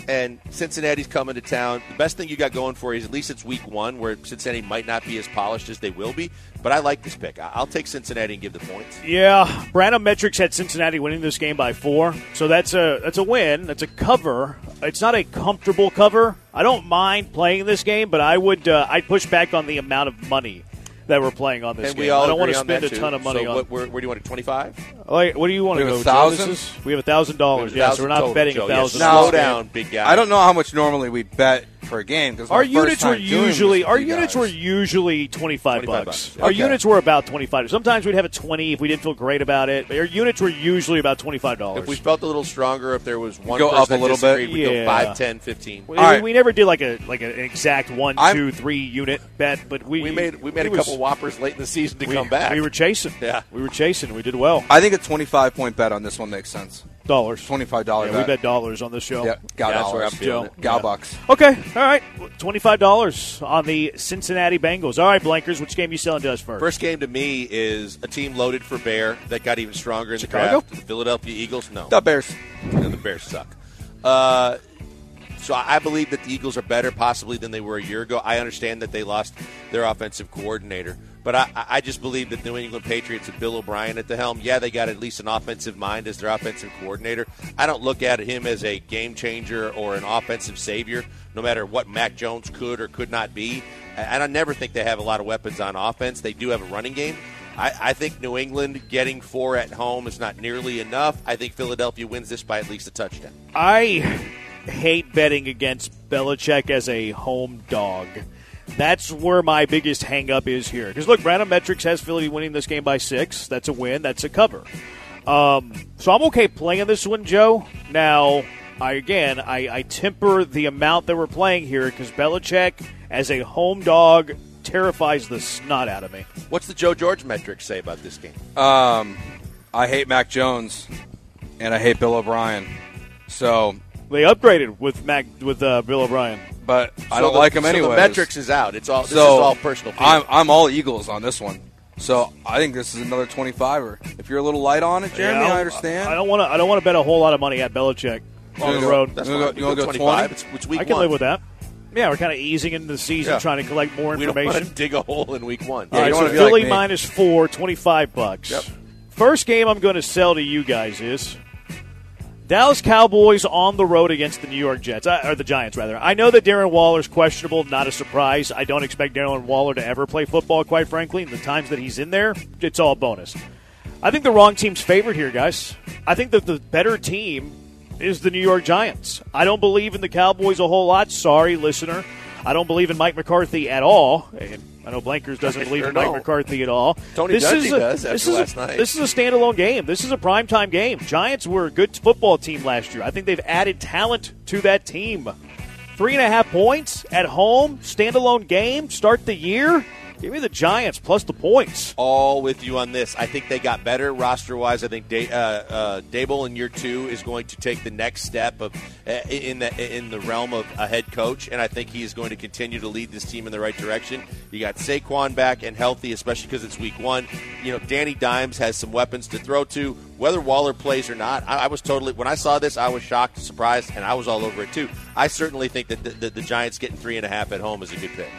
and Cincinnati's coming to town, the best thing you got going for you is at least it's Week One, where Cincinnati might not be as polished as they will be. But I like this pick. I'll take Cincinnati and give the points. yeah, Branham Metrics had Cincinnati winning this game by four, so that's a that's a win. That's a cover. It's not a comfortable cover. I don't mind playing this game, but I would uh, I'd push back on the amount of money that we're playing on this And game. we all I don't want to spend that, a too. ton of money so on. What, where, where do you want it? Twenty five. Like, what do you want to We go? have a Joe? This thousand? is- we have a thousand dollars. Yeah, so we're not betting a thousand. Slow down, big guy. I don't know how much normally we bet per game because Our units were usually our units were usually twenty five 25 bucks. bucks. Our Okay. units were about twenty five. Sometimes we'd have a twenty if we didn't feel great about it. But our units were usually about twenty five dollars. If we felt a little stronger, if there was one go person up a little bit? we'd Yeah. go 5, 10, 15. We, All right. we never did like a like an exact one, I'm- two, three unit bet, but we We made we made it a was- couple whoppers late in the season to we, come back. We were chasing. Yeah. we were chasing. We did well. I think a twenty-five point bet on this one makes sense. Dollars. Twenty-five dollar Yeah, bet. we bet dollars on this show. Yeah, gal Yeah, that's where dollars. I'm Joe. it. Gal Yeah. bucks. Okay, all right, twenty five dollars on the Cincinnati Bengals. All right, Blankers, which game you selling to us first? First game to me is a team loaded for Bear that got even stronger in Chicago? the draft. The Philadelphia Eagles. No, The Bears. No, the Bears suck. Uh, so I I believe that the Eagles are better possibly than they were a year ago. I understand that they lost their offensive coordinator, but I, I just believe that the New England Patriots with Bill O'Brien at the helm, yeah, they got at least an offensive mind as their offensive coordinator. I don't look at him as a game changer or an offensive savior, no matter what Mac Jones could or could not be. And I never think they have a lot of weapons on offense. They do have a running game. I, I think New England getting four at home is not nearly enough. I think Philadelphia wins this by at least a touchdown. I hate betting against Belichick as a home dog. That's where my biggest hangup is here. Because look, Branham Metrics has Philly winning this game by six. That's a win. That's a cover. Um, so I'm okay playing this one, Joe. Now, I again, I, I temper the amount that we're playing here because Belichick as a home dog terrifies the snot out of me. What's the Joe George metrics say about this game? Um, I hate Mac Jones, and I hate Bill O'Brien. So, They upgraded with Mac with uh, Bill O'Brien. but I don't the- like him so anyway. The metrics is out. It's all. This so is all personal. I'm. I'm all Eagles on this one. So I think this is another 25er. If you're a little light on it, Jeremy, Yeah, I understand. I don't want to. I don't want to bet a whole lot of money at Belichick on the wanna road. That's You fine. wanna go- you wanna go go 25. It's, it's week I can one. live with that. Yeah, we're kind of easing into the season, Yeah. trying to collect more We don't want to information. dig a hole in week one. Yeah, All right, you so wanna be like Philly me. minus four, 25 bucks. Yep. First game I'm going to sell to you guys is Dallas Cowboys on the road against the New York Jets, uh, or the Giants, rather. I know that Darren Waller's questionable, not a surprise. I don't expect Darren Waller to ever play football, quite frankly. And the times that he's in there, it's all bonus. I think the wrong team's favored here, guys. I think that the better team is the New York Giants. I don't believe in the Cowboys a whole lot. Sorry, listener. I don't believe in Mike McCarthy at all. And I know Blankers doesn't I believe sure in Mike. McCarthy at all. Tony this Dungy is a, does this is last a, night. This is a standalone game. This is a primetime game. Giants were a good football team last year. I think they've added talent to that team. Three and a half points at home, standalone game, start the year. Give me the Giants plus the points. all with you on this. I think they got better roster wise. I think da- uh, uh, Daboll in year two is going to take the next step of uh, in the in the realm of a head coach, and I think he is going to continue to lead this team in the right direction. You got Saquon back and healthy, especially because it's week one. You know, Danny Dimes has some weapons to throw to. Whether Waller plays or not, I, I was totally when I saw this, I was shocked, surprised, and I was all over it too. I certainly think that the, the, the Giants getting three and a half at home is a good pick.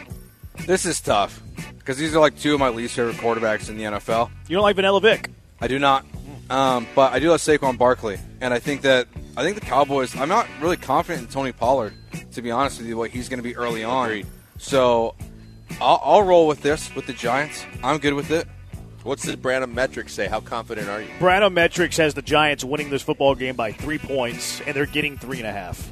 This is tough because these are like two of my least favorite quarterbacks in the NFL. You don't like Vanilla Vic? I do not, um, but I do like Saquon Barkley, and I think that I think the Cowboys. I'm not really confident in Tony Pollard, to be honest with you, what he's going to be early on. Agreed. So I'll, I'll roll with this with the Giants. I'm good with it. What's the Branham metrics say? How confident are you? Branham Metrics has the Giants winning this football game by three points, and they're getting three and a half.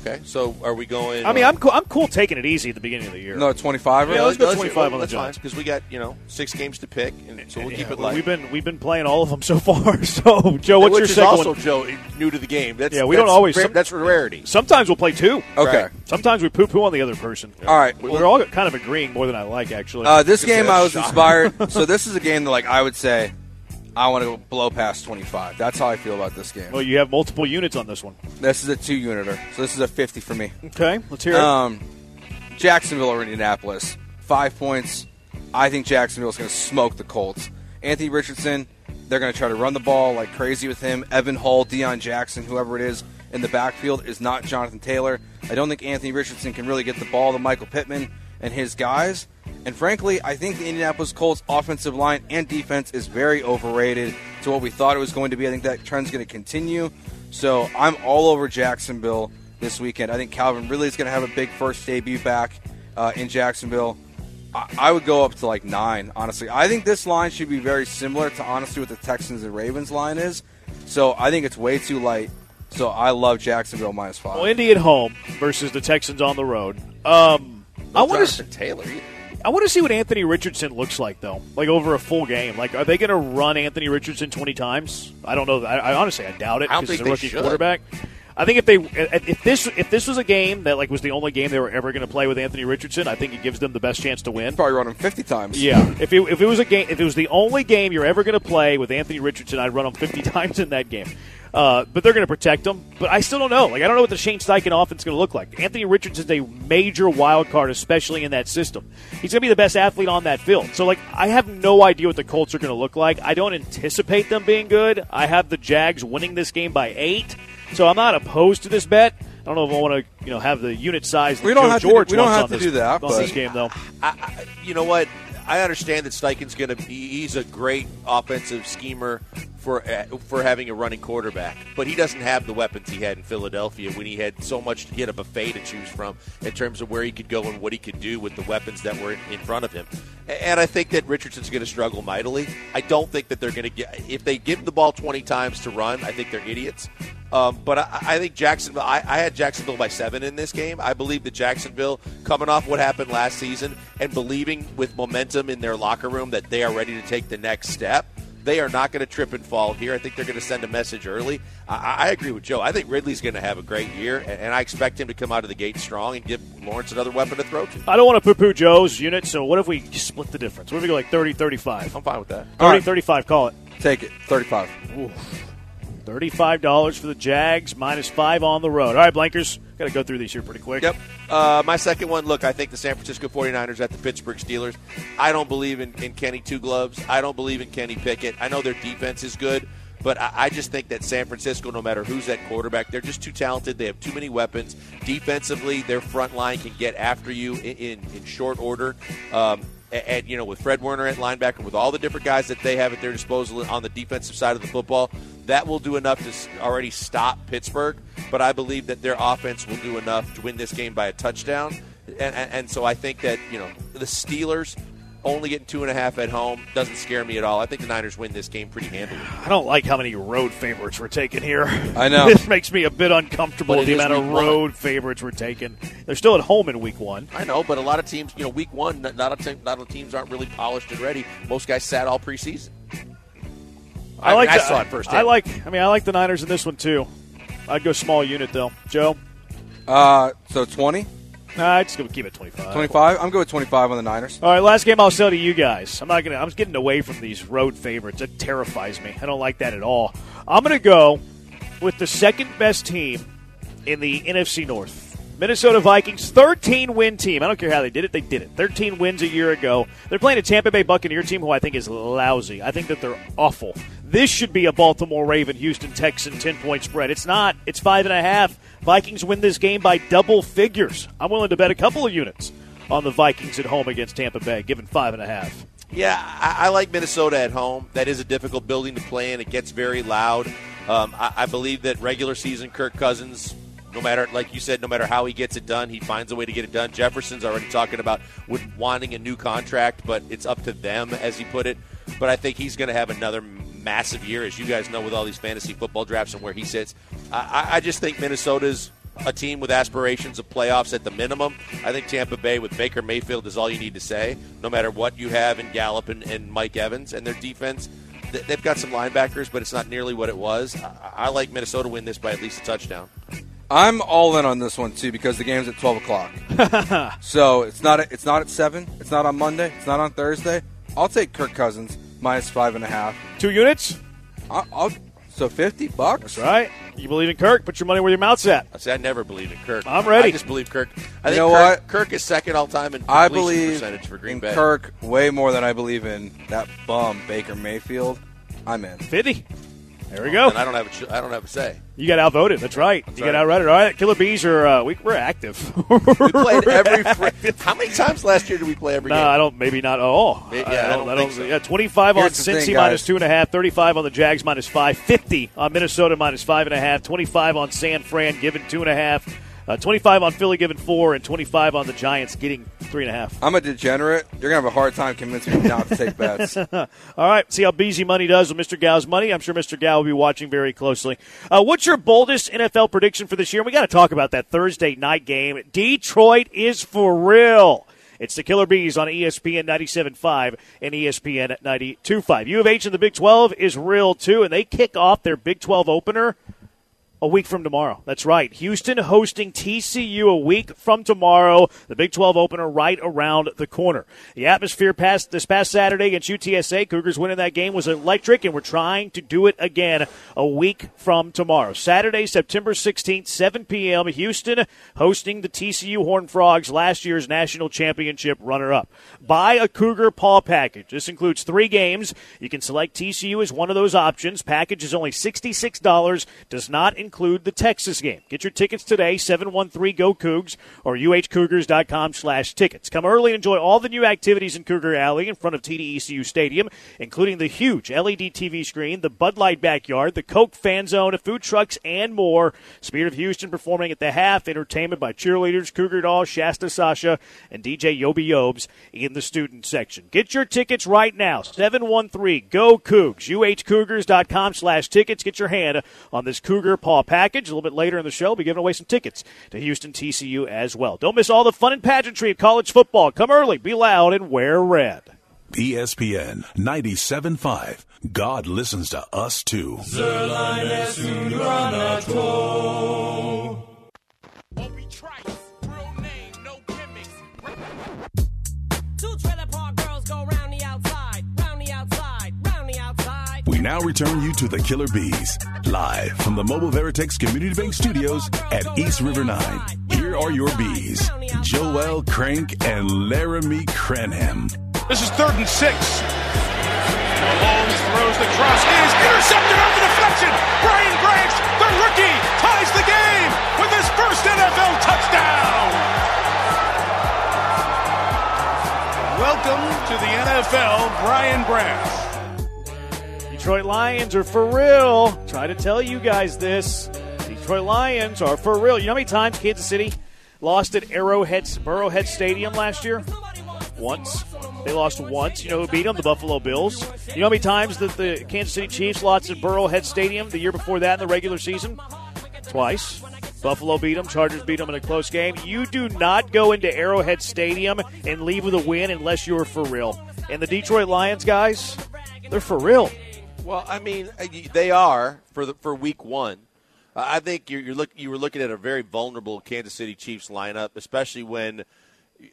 Okay, so are we going? I mean, uh, I'm cool, I'm cool taking it easy at the beginning of the year. No, 25. Yeah, let's go 25 on the fine, Giants. because we got you know six games to pick, and so we'll keep it light. We've been we've been playing all of them so far. So, Joe, what's Which your is second also one? Joe new to the game. That's Yeah, we that's don't always- rare- some- that's rarity. Sometimes we'll play two. Okay. Right. Sometimes we poo poo on the other person. All right. We're all kind of agreeing more than I like, actually. Uh, this game I was shocker. inspired. so this is a game that like I would say I want to blow past 25. That's how I feel about this game. well, you have multiple units on this one. This is a two uniter, so this is a 50 for me. Okay, let's hear it. Um, Jacksonville or Indianapolis, five points. I think Jacksonville is going to smoke the Colts. Anthony Richardson, they're going to try to run the ball like crazy with him. Evan Hull, Deon Jackson, whoever it is in the backfield is not Jonathan Taylor. I don't think Anthony Richardson can really get the ball to Michael Pittman and his guys. And frankly, I think the Indianapolis Colts offensive line and defense is very overrated to what we thought it was going to be. I think that trend's going to continue. So I'm all over Jacksonville this weekend. I think Calvin Ridley is going to have a big first debut back uh, in Jacksonville. I, I would go up to like nine, honestly. I think this line should be very similar to honestly what the Texans and Ravens line is. So I think it's way too light. So I love Jacksonville minus five. well, Indy at home versus the Texans on the road. Um, I want to Taylor. I want to see what Anthony Richardson looks like though, like over a full game. Like, are they going to run Anthony Richardson twenty times? I don't know. I, I honestly, I doubt it. because don't 'cause think he's a rookie should. quarterback. I think if they if this if this was a game that like was the only game they were ever going to play with Anthony Richardson, I think it gives them the best chance to win. Probably run him 50 times. Yeah, if it, if it was a game, if it was the only game you're ever going to play with Anthony Richardson, I'd run him 50 times in that game. Uh, but they're going to protect him. But I still don't know. Like I don't know what the Shane Steichen offense is going to look like. Anthony Richardson's a major wild card, especially in that system. He's going to be the best athlete on that field. So like I have no idea what the Colts are going to look like. I don't anticipate them being good. I have the Jags winning this game by eight. So I'm not opposed to this bet. I don't know if I want to, you know, have the unit size. That We don't Joe have to- George we don't have to this- do that, on this game, though. I, I, you know what? I understand that Steichen's going to be. He's a great offensive schemer for uh, for having a running quarterback, but he doesn't have the weapons he had in Philadelphia when he had so much. He had a buffet to choose from in terms of where he could go and what he could do with the weapons that were in, front of him. And I think that Richardson's going to struggle mightily. I don't think that they're going to get if they give the ball twenty times to run. I think they're idiots. Um, but I, I think Jacksonville. I, I had Jacksonville by seven in this game. I believe that Jacksonville, coming off what happened last season and believing with momentum in their locker room that they are ready to take the next step, they are not going to trip and fall here. I think they're going to send a message early. I, I agree with Joe. I think Ridley's going to have a great year, and, and I expect him to come out of the gate strong and give Lawrence another weapon to throw to. I don't want to poo poo Joe's unit, so what if we split the difference? What if we go like 30 35? I'm fine with that. 30 All right. 35, call it. Take it. 35. $35 for the Jags, minus five on the road. All right, Blankers, got to go through these here pretty quick. Yep. Uh, my second one, look, I think the San Francisco 49ers at the Pittsburgh Steelers. I don't believe in, in Kenny Two Gloves. I don't believe in Kenny Pickett. I know their defense is good, but I, I just think that San Francisco, no matter who's at quarterback, they're just too talented. They have too many weapons. Defensively, their front line can get after you in, in, in short order. Um, and, you know, with Fred Warner at linebacker, with all the different guys that they have at their disposal on the defensive side of the football, that will do enough to already stop Pittsburgh. But I believe that their offense will do enough to win this game by a touchdown. And, and, and so I think that, you know, the Steelers only getting two and a half at home doesn't scare me at all. I think the Niners win this game pretty handily. I don't like how many road favorites we're taking here. I know. this makes me a bit uncomfortable. The amount of week one. road favorites we're taking. They're still at home in week one. I know, but a lot of teams, you know, week one, not not a, team, not a teams aren't really polished and ready. Most guys sat all preseason. I, like. mean, I saw it first. I like. I mean, I like the Niners in this one too. I'd go small unit though. Joe, Uh, so 20, nah, I'd just go keep it twenty five. 25. I'm going with 25 on the Niners. All right, last game I'll sell to you guys. I'm not gonna. I'm getting away from these road favorites. It terrifies me. I don't like that at all. I'm gonna go with the second best team in the NFC North. Minnesota Vikings, 13 win team. I don't care how they did it, they did it. 13 wins a year ago. They're playing a Tampa Bay Buccaneer team who I think is lousy. I think that they're awful. This should be a Baltimore Raven, Houston Texan 10 point spread. It's not. It's five and a half. Vikings win this game by double figures. I'm willing to bet a couple of units on the Vikings at home against Tampa Bay, given five and a half. Yeah, I, I like Minnesota at home. That is a difficult building to play in. It gets very loud. Um, I, I believe that regular season Kirk Cousins, no matter like you said, no matter how he gets it done, he finds a way to get it done. Jefferson's already talking about wanting a new contract, but it's up to them, as he put it. But I think he's going to have another massive year, as you guys know, with all these fantasy football drafts and where he sits. I, I- just think Minnesota's a team with aspirations of playoffs at the minimum. I think Tampa Bay with Baker Mayfield is all you need to say, no matter what you have in Gallup and, and Mike Evans and their defense. They've got some linebackers, but it's not nearly what it was. I, I like Minnesota win this by at least a touchdown. I'm all in on this one too because the game's at 12 o'clock. so it's not it's not at seven. It's not on Monday. It's not on Thursday. I'll take Kirk Cousins minus five and a half. Two units? I'll, I'll so 50 bucks. That's right. You believe in Kirk, put your money where your mouth's at. I say I never believed in Kirk. I'm ready. I just believe Kirk. I You think know Kirk, what? Kirk is second all time in I believe percentage for Green in Bay. Kirk way more than I believe in that bum Baker Mayfield. I'm in. 50. There we go. and I don't have a, ch- I don't have a say. You got outvoted. That's right. you got right. outrighted. All right, Killer B's are uh, we, we're active. We played every. Fr- how many times last year did we play every No, game? I don't. Maybe not. Oh, Yeah, I don't think so. Yeah, twenty-five on Here's Cincy thing, minus two and a half, thirty-five on the Jags minus five, fifty on Minnesota minus five and a half, twenty-five on San Fran given two and a half, uh, twenty-five on Philly giving four, and twenty-five on the Giants getting three and a half. I'm a degenerate. You're gonna have a hard time convincing me not to take bets. All right, see how Beezy Money does with Mr. Gow's money. I'm sure Mr. Gow will be watching very closely. Uh, what's your boldest NFL prediction for this year? We got to talk about that Thursday night game. Detroit is for real. It's the Killer B's on ESPN 97.5 and ESPN 92.5. U of H in the Big 12 is real, too, and they kick off their Big 12 opener a week from tomorrow. That's right. Houston hosting TCU a week from tomorrow. The Big 12 opener right around the corner. The atmosphere past this past Saturday against UTSA, Cougars winning that game was electric, and we're trying to do it again a week from tomorrow. Saturday, September 16th, 7 p.m. Houston hosting the TCU Horned Frogs, last year's national championship runner-up. Buy a Cougar Paw package. This includes three games. You can select TCU as one of those options. Package is only $66. Does not include the Texas game. Get your tickets today, 713-GO Cougs or uhcougars.com slash tickets. Come early and enjoy all the new activities in Cougar Alley in front of TDECU Stadium, including the huge LED TV screen, the Bud Light backyard, the Coke fan zone, food trucks, and more. Spirit of Houston performing at the half, entertainment by cheerleaders, Cougar Doll, Shasta Sasha, and DJ Yobi Yobes in the student section. Get your tickets right now, 713-GO Cougs, uhcougars.com slash tickets. Get your hand on this Cougar Paw package. A little bit later in the show, we'll be giving away some tickets to Houston TCU as well. Don't miss all the fun and pageantry of college football. Come early, be loud, and wear red. ESPN 97.5. God listens to us too. Two trailer park girls now return you to the Killer B's, live from the Mobile Veritex Community Bank Studios at East River 9. Here are your bees, Joel Crank and Laramie Crenham. This is third and six. Mahomes throws the cross. It is intercepted on the deflection. Brian Branch, the rookie, ties the game with his first NFL touchdown. Welcome to the NFL, Brian Branch. Detroit Lions are for real. Try to tell you guys this. Detroit Lions are for real. You know how many times Kansas City lost at Arrowhead, Burrowhead Stadium last year? Once. They lost once. You know who beat them? The Buffalo Bills. You know how many times that the Kansas City Chiefs lost at Burrowhead Stadium the year before that in the regular season? Twice. Buffalo beat them. Chargers beat them in a close game. You do not go into Arrowhead Stadium and leave with a win unless you're for real. And the Detroit Lions guys, they're for real. Well, I mean, uh, they are for the, for week one. I think you're, you're look, you were looking at a very vulnerable Kansas City Chiefs lineup, especially when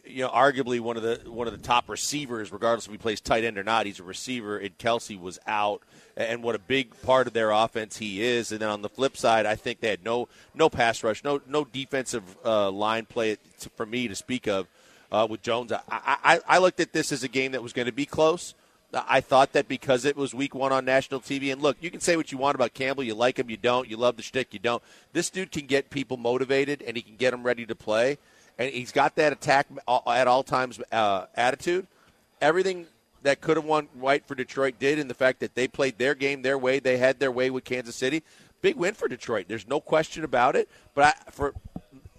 you know arguably one of the one of the top receivers, regardless if he plays tight end or not, he's a receiver. And Kelce was out, and what a big part of their offense he is. And then on the flip side, I think they had no no pass rush, no no defensive uh, line play to, for me to speak of uh, with Jones. I, I I looked at this as a game that was going to be close. I thought that because it was week one on national TV, and look, you can say what you want about Campbell. You like him, you don't. You love the shtick, you don't. This dude can get people motivated, and he can get them ready to play. And he's got that attack at all times uh, attitude. Everything that could have won white for Detroit did, in the fact that they played their game their way. They had their way with Kansas City. Big win for Detroit. There's no question about it. But I, for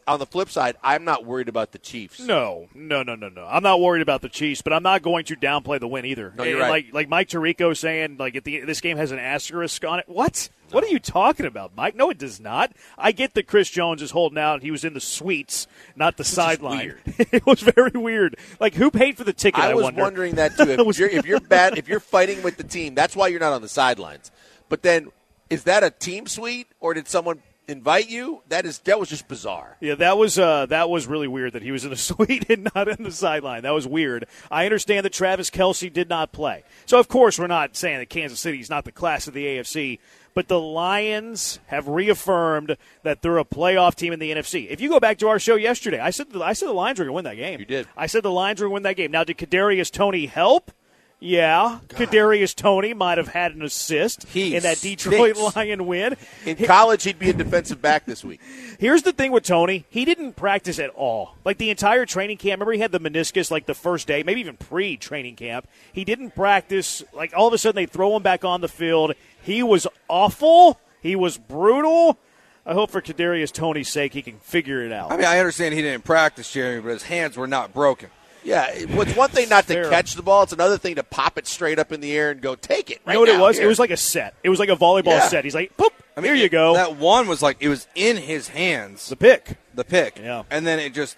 on the flip side, I'm not worried about the Chiefs. No, no, no, no, no. I'm not worried about the Chiefs, but I'm not going to downplay the win either. No, you're right. Like like Mike Tirico saying, like at the this game has an asterisk on it. What? What are you talking about, Mike? No, it does not. I get that Chris Jones is holding out. He was in the suites, not the sideline. it was very weird. Like who paid for the ticket? I, I was wonder. wondering that too. If you're, if you're bad, if you're fighting with the team, that's why you're not on the sidelines. But then, is that a team suite or did someone invite you? That is that was just bizarre. Yeah, that was uh, that was really weird that he was in the suite and not in the sideline. That was weird. I understand that Travis Kelce did not play, so of course we're not saying that Kansas City is not the class of the AFC. But the Lions have reaffirmed that they're a playoff team in the NFC. If you go back to our show yesterday, I said the, I said the Lions were going to win that game. You did. I said the Lions were going to win that game. Now, did Kadarius Toney help? Yeah, Kadarius Toney might have had an assist He in that Detroit stinks. Lion win. In college, he'd be a defensive back this week. Here's the thing with Toney. He didn't practice at all. Like the entire training camp. Remember he had the meniscus like the first day, maybe even pre training camp. He didn't practice. Like all of a sudden they throw him back on the field. He was awful. He was brutal. I hope for Kadarius Toney's sake he can figure it out. I mean, I understand he didn't practice, Jeremy, but his hands were not broken. Yeah, it- it's one thing not to Fair. catch the ball; it's another thing to pop it straight up in the air and go take it. you know what it was? here. It was like a set. It was like a volleyball Yeah. set. He's like, poop, I mean, here you go. That one was like it was in his hands, the pick. the pick. Yeah. and then it just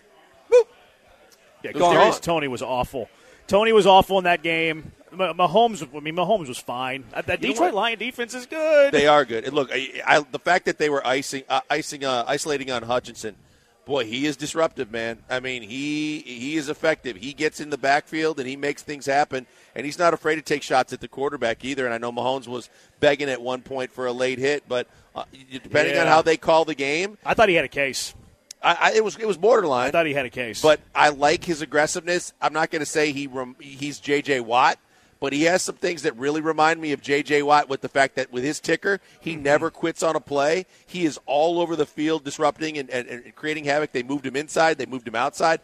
boop. Yeah, Going Kadarius on. Toney was awful. Toney was awful in that game. Ma- Mahomes, I mean, Mahomes was fine. That that You Detroit? Lion defense is good. They are good. And look, I, I, the fact that they were icing, uh, icing, uh, isolating on Hutchinson, boy, he is disruptive, man. I mean, he he is effective. He gets in the backfield and he makes things happen, and he's not afraid to take shots at the quarterback either. And I know Mahomes was begging at one point for a late hit, but uh, depending on how they call the game, I thought he had a case. I, I, it was it was borderline. I thought he had a case. But I like his aggressiveness. I'm not going to say he rem- he's J.J. Watt, but he has some things that really remind me of J.J. Watt with the fact that with his ticker, he Mm-hmm. never quits on a play. He is all over the field disrupting and, and, and creating havoc. They moved him inside, they moved him outside.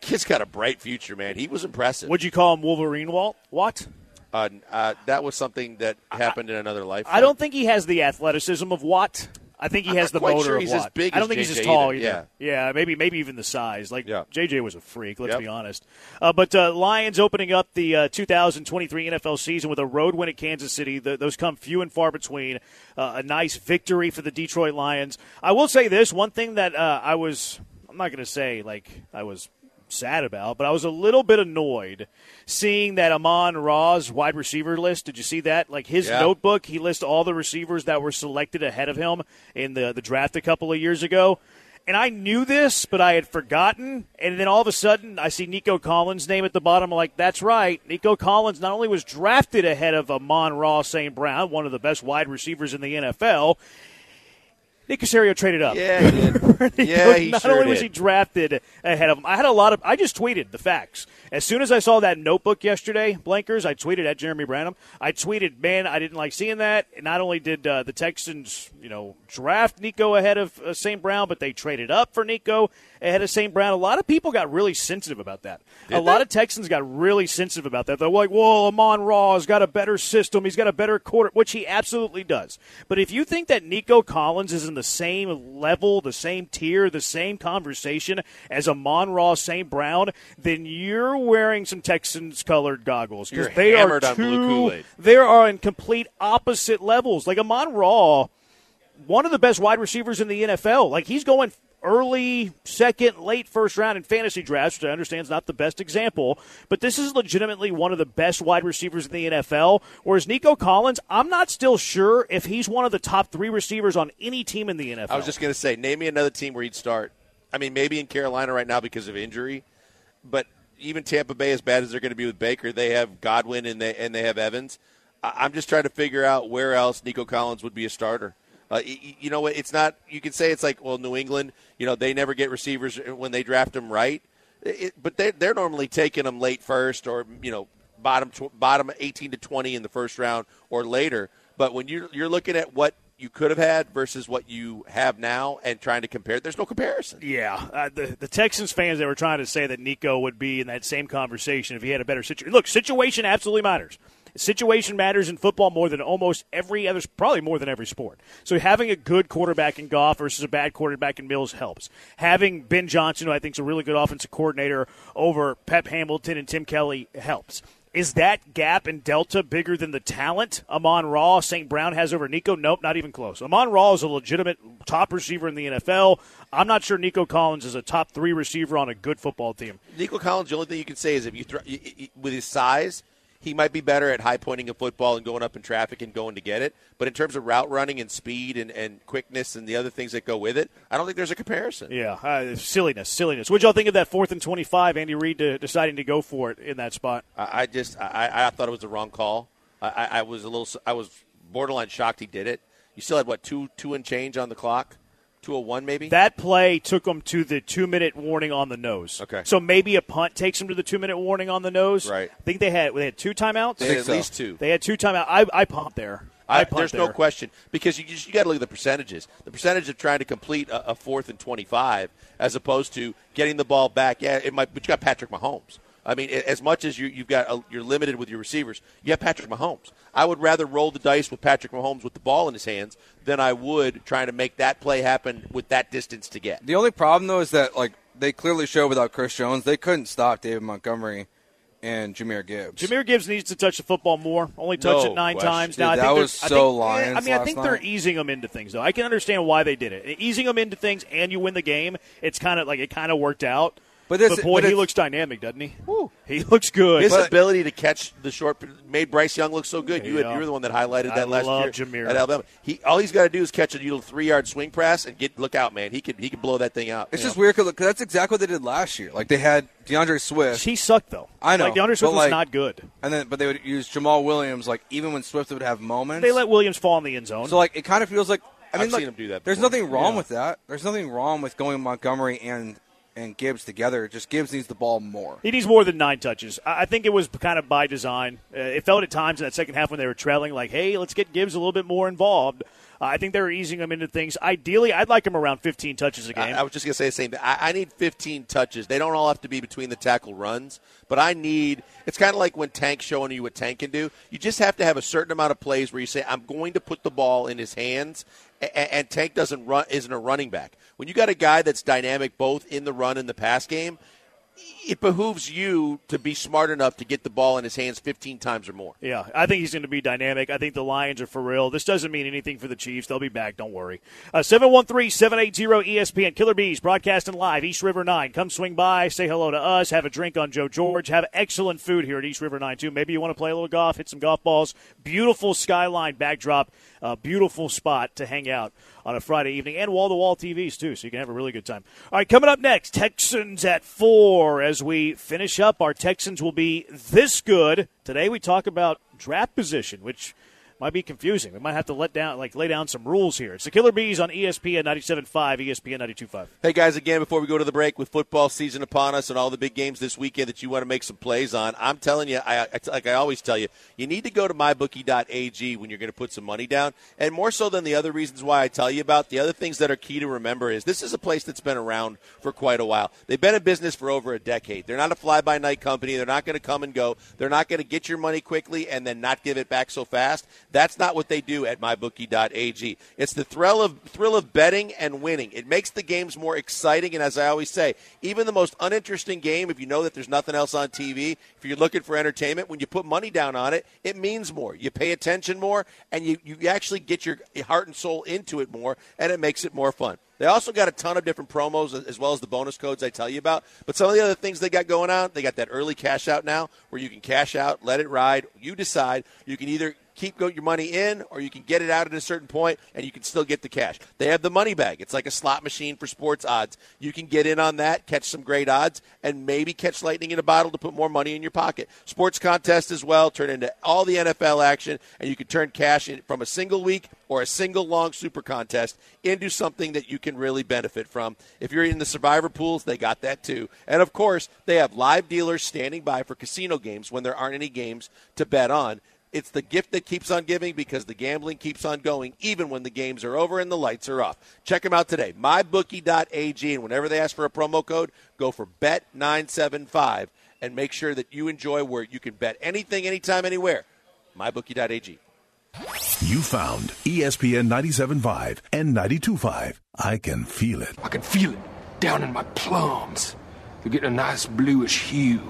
Kid's got a bright future, man. He was impressive. would you call him Wolverine Walt? What? Uh, uh, that was something that happened in another life. I don't think he has the athleticism of Watt. I think he has the motor sure of he's as big I don't as think he's as JJ tall either. either. Yeah, maybe maybe even the size. Like Yeah. JJ was a freak. Let's Yep. be honest. Uh, but uh, Lions opening up the uh, 2023 NFL season with a road win at Kansas City. The, those come few and far between. Uh, a nice victory for the Detroit Lions. I will say this one thing that uh, I was. I'm not going to say like I was sad about, but I was a little bit annoyed seeing that Amon Ra's wide receiver list. Did you see that? Like his Yeah. notebook, he lists all the receivers that were selected ahead of him in the the draft a couple of years ago. And I knew this, but I had forgotten. And then all of a sudden, I see Nico Collins' name at the bottom. I'm like, that's right. Nico Collins not only was drafted ahead of Amon Ra St. Brown, one of the best wide receivers in the NFL, Nick Caserio traded up. Yeah, he did. yeah, he not sure only did. was he drafted ahead of him, I had a lot of. I just tweeted the facts as soon as I saw that notebook yesterday. Blankers, I tweeted at Jeremy Branham. I tweeted, man, I didn't like seeing that. Not only did uh, the Texans, you know, draft Nico ahead of uh, St. Brown, but they traded up for Nico ahead of St. Brown. A lot of people got really sensitive about that. a lot of Texans got really sensitive about that. They're like, "Whoa, Amon Ra has got a better system. He's got a better quarter," which he absolutely does. But if you think that Nico Collins is in the same level, the same tier, the same conversation as a Ross, St. Brown, then you're wearing some Texans colored goggles You're they are on two. They are in complete opposite levels. Like a Raw, one of the best wide receivers in the NFL. Like he's going early second, late first round in fantasy drafts, which I understand is not the best example, but this is legitimately one of the best wide receivers in the NFL. Whereas Nico Collins, I'm not still sure if he's one of the top three receivers on any team in the NFL. I was just going to say, name me another team where he'd start. I mean, maybe in Carolina right now because of injury, but even Tampa Bay, as bad as they're going to be with Baker, they have Godwin and they and they have Evans. I'm just trying to figure out where else Nico Collins would be a starter. Uh, you know what? It's not. You can say it's like, well, New England. You know, they never get receivers when they draft them right, it, but they they're normally taking them late first or you know bottom tw- bottom 18 to 20 in the first round or later. But when you're you're looking at what you could have had versus what you have now and trying to compare, there's no comparison. Yeah, uh, the the Texans fans they were trying to say that Nico would be in that same conversation if he had a better situation. Look, situation absolutely matters. Situation matters in football more than almost every other, probably more than every sport. So having a good quarterback in Goff versus a bad quarterback in Mills helps. Having Ben Johnson, who I think is a really good offensive coordinator, over Pep Hamilton and Tim Kelly helps. Is that gap in Delta bigger than the talent Amon Ra, St. Brown has over Nico? Nope, not even close. Amon Ra is a legitimate top receiver in the NFL. I'm not sure Nico Collins is a top three receiver on a good football team. Nico Collins, the only thing you can say is if you throw with his size, he might be better at high pointing a football and going up in traffic and going to get it. But in terms of route running and speed and, and quickness and the other things that go with it, I don't think there's a comparison. Yeah, uh, silliness, silliness. What'd y'all think of that fourth and 25, Andy Reid deciding to go for it in that spot? I, I just I, I thought it was the wrong call. I, I, I was a little I was borderline shocked he did it. You still had what two two and change on the clock, two oh one maybe. That play took them to the two minute warning on the nose. Okay. So maybe a punt takes them to the two minute warning on the nose. Right. I think they had they had two timeouts. They had at so. least two. They had two timeouts. I, I pumped there. I, I, pumped there's there. no question because you just, you got to look at the percentages. The percentage of trying to complete a, a fourth and 25 as opposed to getting the ball back. Yeah, it might, but you got Patrick Mahomes. I mean, as much as you, you've got a, you're limited with your receivers, you have Patrick Mahomes. I would rather roll the dice with Patrick Mahomes with the ball in his hands than I would trying to make that play happen with that distance to get. The only problem though is that like they clearly show without Chris Jones, they couldn't stop David Montgomery and Jahmyr Gibbs. Jahmyr Gibbs needs to touch the football more. Only touched No it nine question. times. Dude, now I that think they're- was I so think, Lions I mean, I last think they're night. easing them into things though. I can understand why they did it. Easing them into things, and you win the game. It's kind of like it kind of worked out. But this- boy, but he looks dynamic, doesn't he? He looks good. His But- ability to catch the short made Bryce Young look so good. You, had, you were the one that highlighted I that last love year Jahmyr. at Alabama. He all he's got to do is catch a little three yard swing pass and get look out, man. He could he could blow that thing out. It's just know? weird because that's exactly what they did last year. Like they had D'Andre Swift, he sucked though. I know, Like D'Andre Swift but, was not good. and then but they would use Jamaal Williams. Like even when Swift would have moments, They let Williams fall in the end zone. so like it kind of feels like I mean, I've like, seen him do that There's nothing wrong Yeah. with that. There's nothing wrong with going Montgomery and and Gibbs together. Just Gibbs needs the ball more. He needs more than nine touches. I think it was kind of by design. Uh, it felt at times in that second half when they were trailing, like, hey, let's get Gibbs a little bit more involved. Uh, I think they're easing him into things. Ideally, I'd like him around 15 touches a game. I, I was just going to say the same thing. I, I need 15 touches. They don't all have to be between the tackle runs, but I need. It's kind of like when Tank's showing you what Tank can do. You just have to have a certain amount of plays where you say, "I'm going to put the ball in his hands," and, and Tank doesn't run, isn't a running back. When you got a guy that's dynamic both in the run and the pass game, it behooves you to be smart enough to get the ball in his hands 15 times or more. Yeah, I think he's going to be dynamic. I think the Lions are for real. This doesn't mean anything for the Chiefs. They'll be back. Don't worry. Uh, 713 780 ESPN. Killer B's broadcasting live, East River 9. Come swing by, say hello to us, have a drink on Joe George, have excellent food here at East River 9, too. Maybe you want to play a little golf, hit some golf balls. Beautiful skyline backdrop, uh, beautiful spot to hang out on a Friday evening, and wall to wall TVs, too, so you can have a really good time. All right, coming up next, Texans at 4 as we finish up. Our Texans will be this good. Today we talk about draft position, which might be confusing. We might have to let down, like, lay down some rules here. It's the Killer B's on ESPN 97.5, ESPN 92.5. Hey guys, again before we go to the break with football season upon us and all the big games this weekend that you want to make some plays on, I'm telling you, I, like I always tell you, you need to go to mybookie.ag when you're going to put some money down, and more so than the other reasons why I tell you about. The other things that are key to remember is this is a place that's been around for quite a while. They've been in business for over a decade. They're not a fly-by-night company. They're not going to come and go. They're not going to get your money quickly and then not give it back so fast. That's not what they do at mybookie.ag. It's the thrill of thrill of betting and winning. It makes the games more exciting and as I always say, even the most uninteresting game if you know that there's nothing else on TV, if you're looking for entertainment, when you put money down on it, it means more. You pay attention more and you you actually get your heart and soul into it more and it makes it more fun. They also got a ton of different promos as well as the bonus codes I tell you about. But some of the other things they got going on, they got that early cash out now where you can cash out, let it ride. You decide. You can either keep your money in or you can get it out at a certain point and you can still get the cash. They have the money bag. It's like a slot machine for sports odds. You can get in on that, catch some great odds, and maybe catch lightning in a bottle to put more money in your pocket. Sports contest as well, turn into all the NFL action, and you can turn cash from a single week or a single long super contest into something that you can really benefit from. If you're in the survivor pools, they got that too. And of course, they have live dealers standing by for casino games when there aren't any games to bet on. It's the gift that keeps on giving because the gambling keeps on going even when the games are over and the lights are off. Check them out today, mybookie.ag. And whenever they ask for a promo code, go for bet975 and make sure that you enjoy where you can bet anything, anytime, anywhere. Mybookie.ag. You found ESPN 97.5 and 92.5. I can feel it. I can feel it down in my plums. They're getting a nice bluish hue.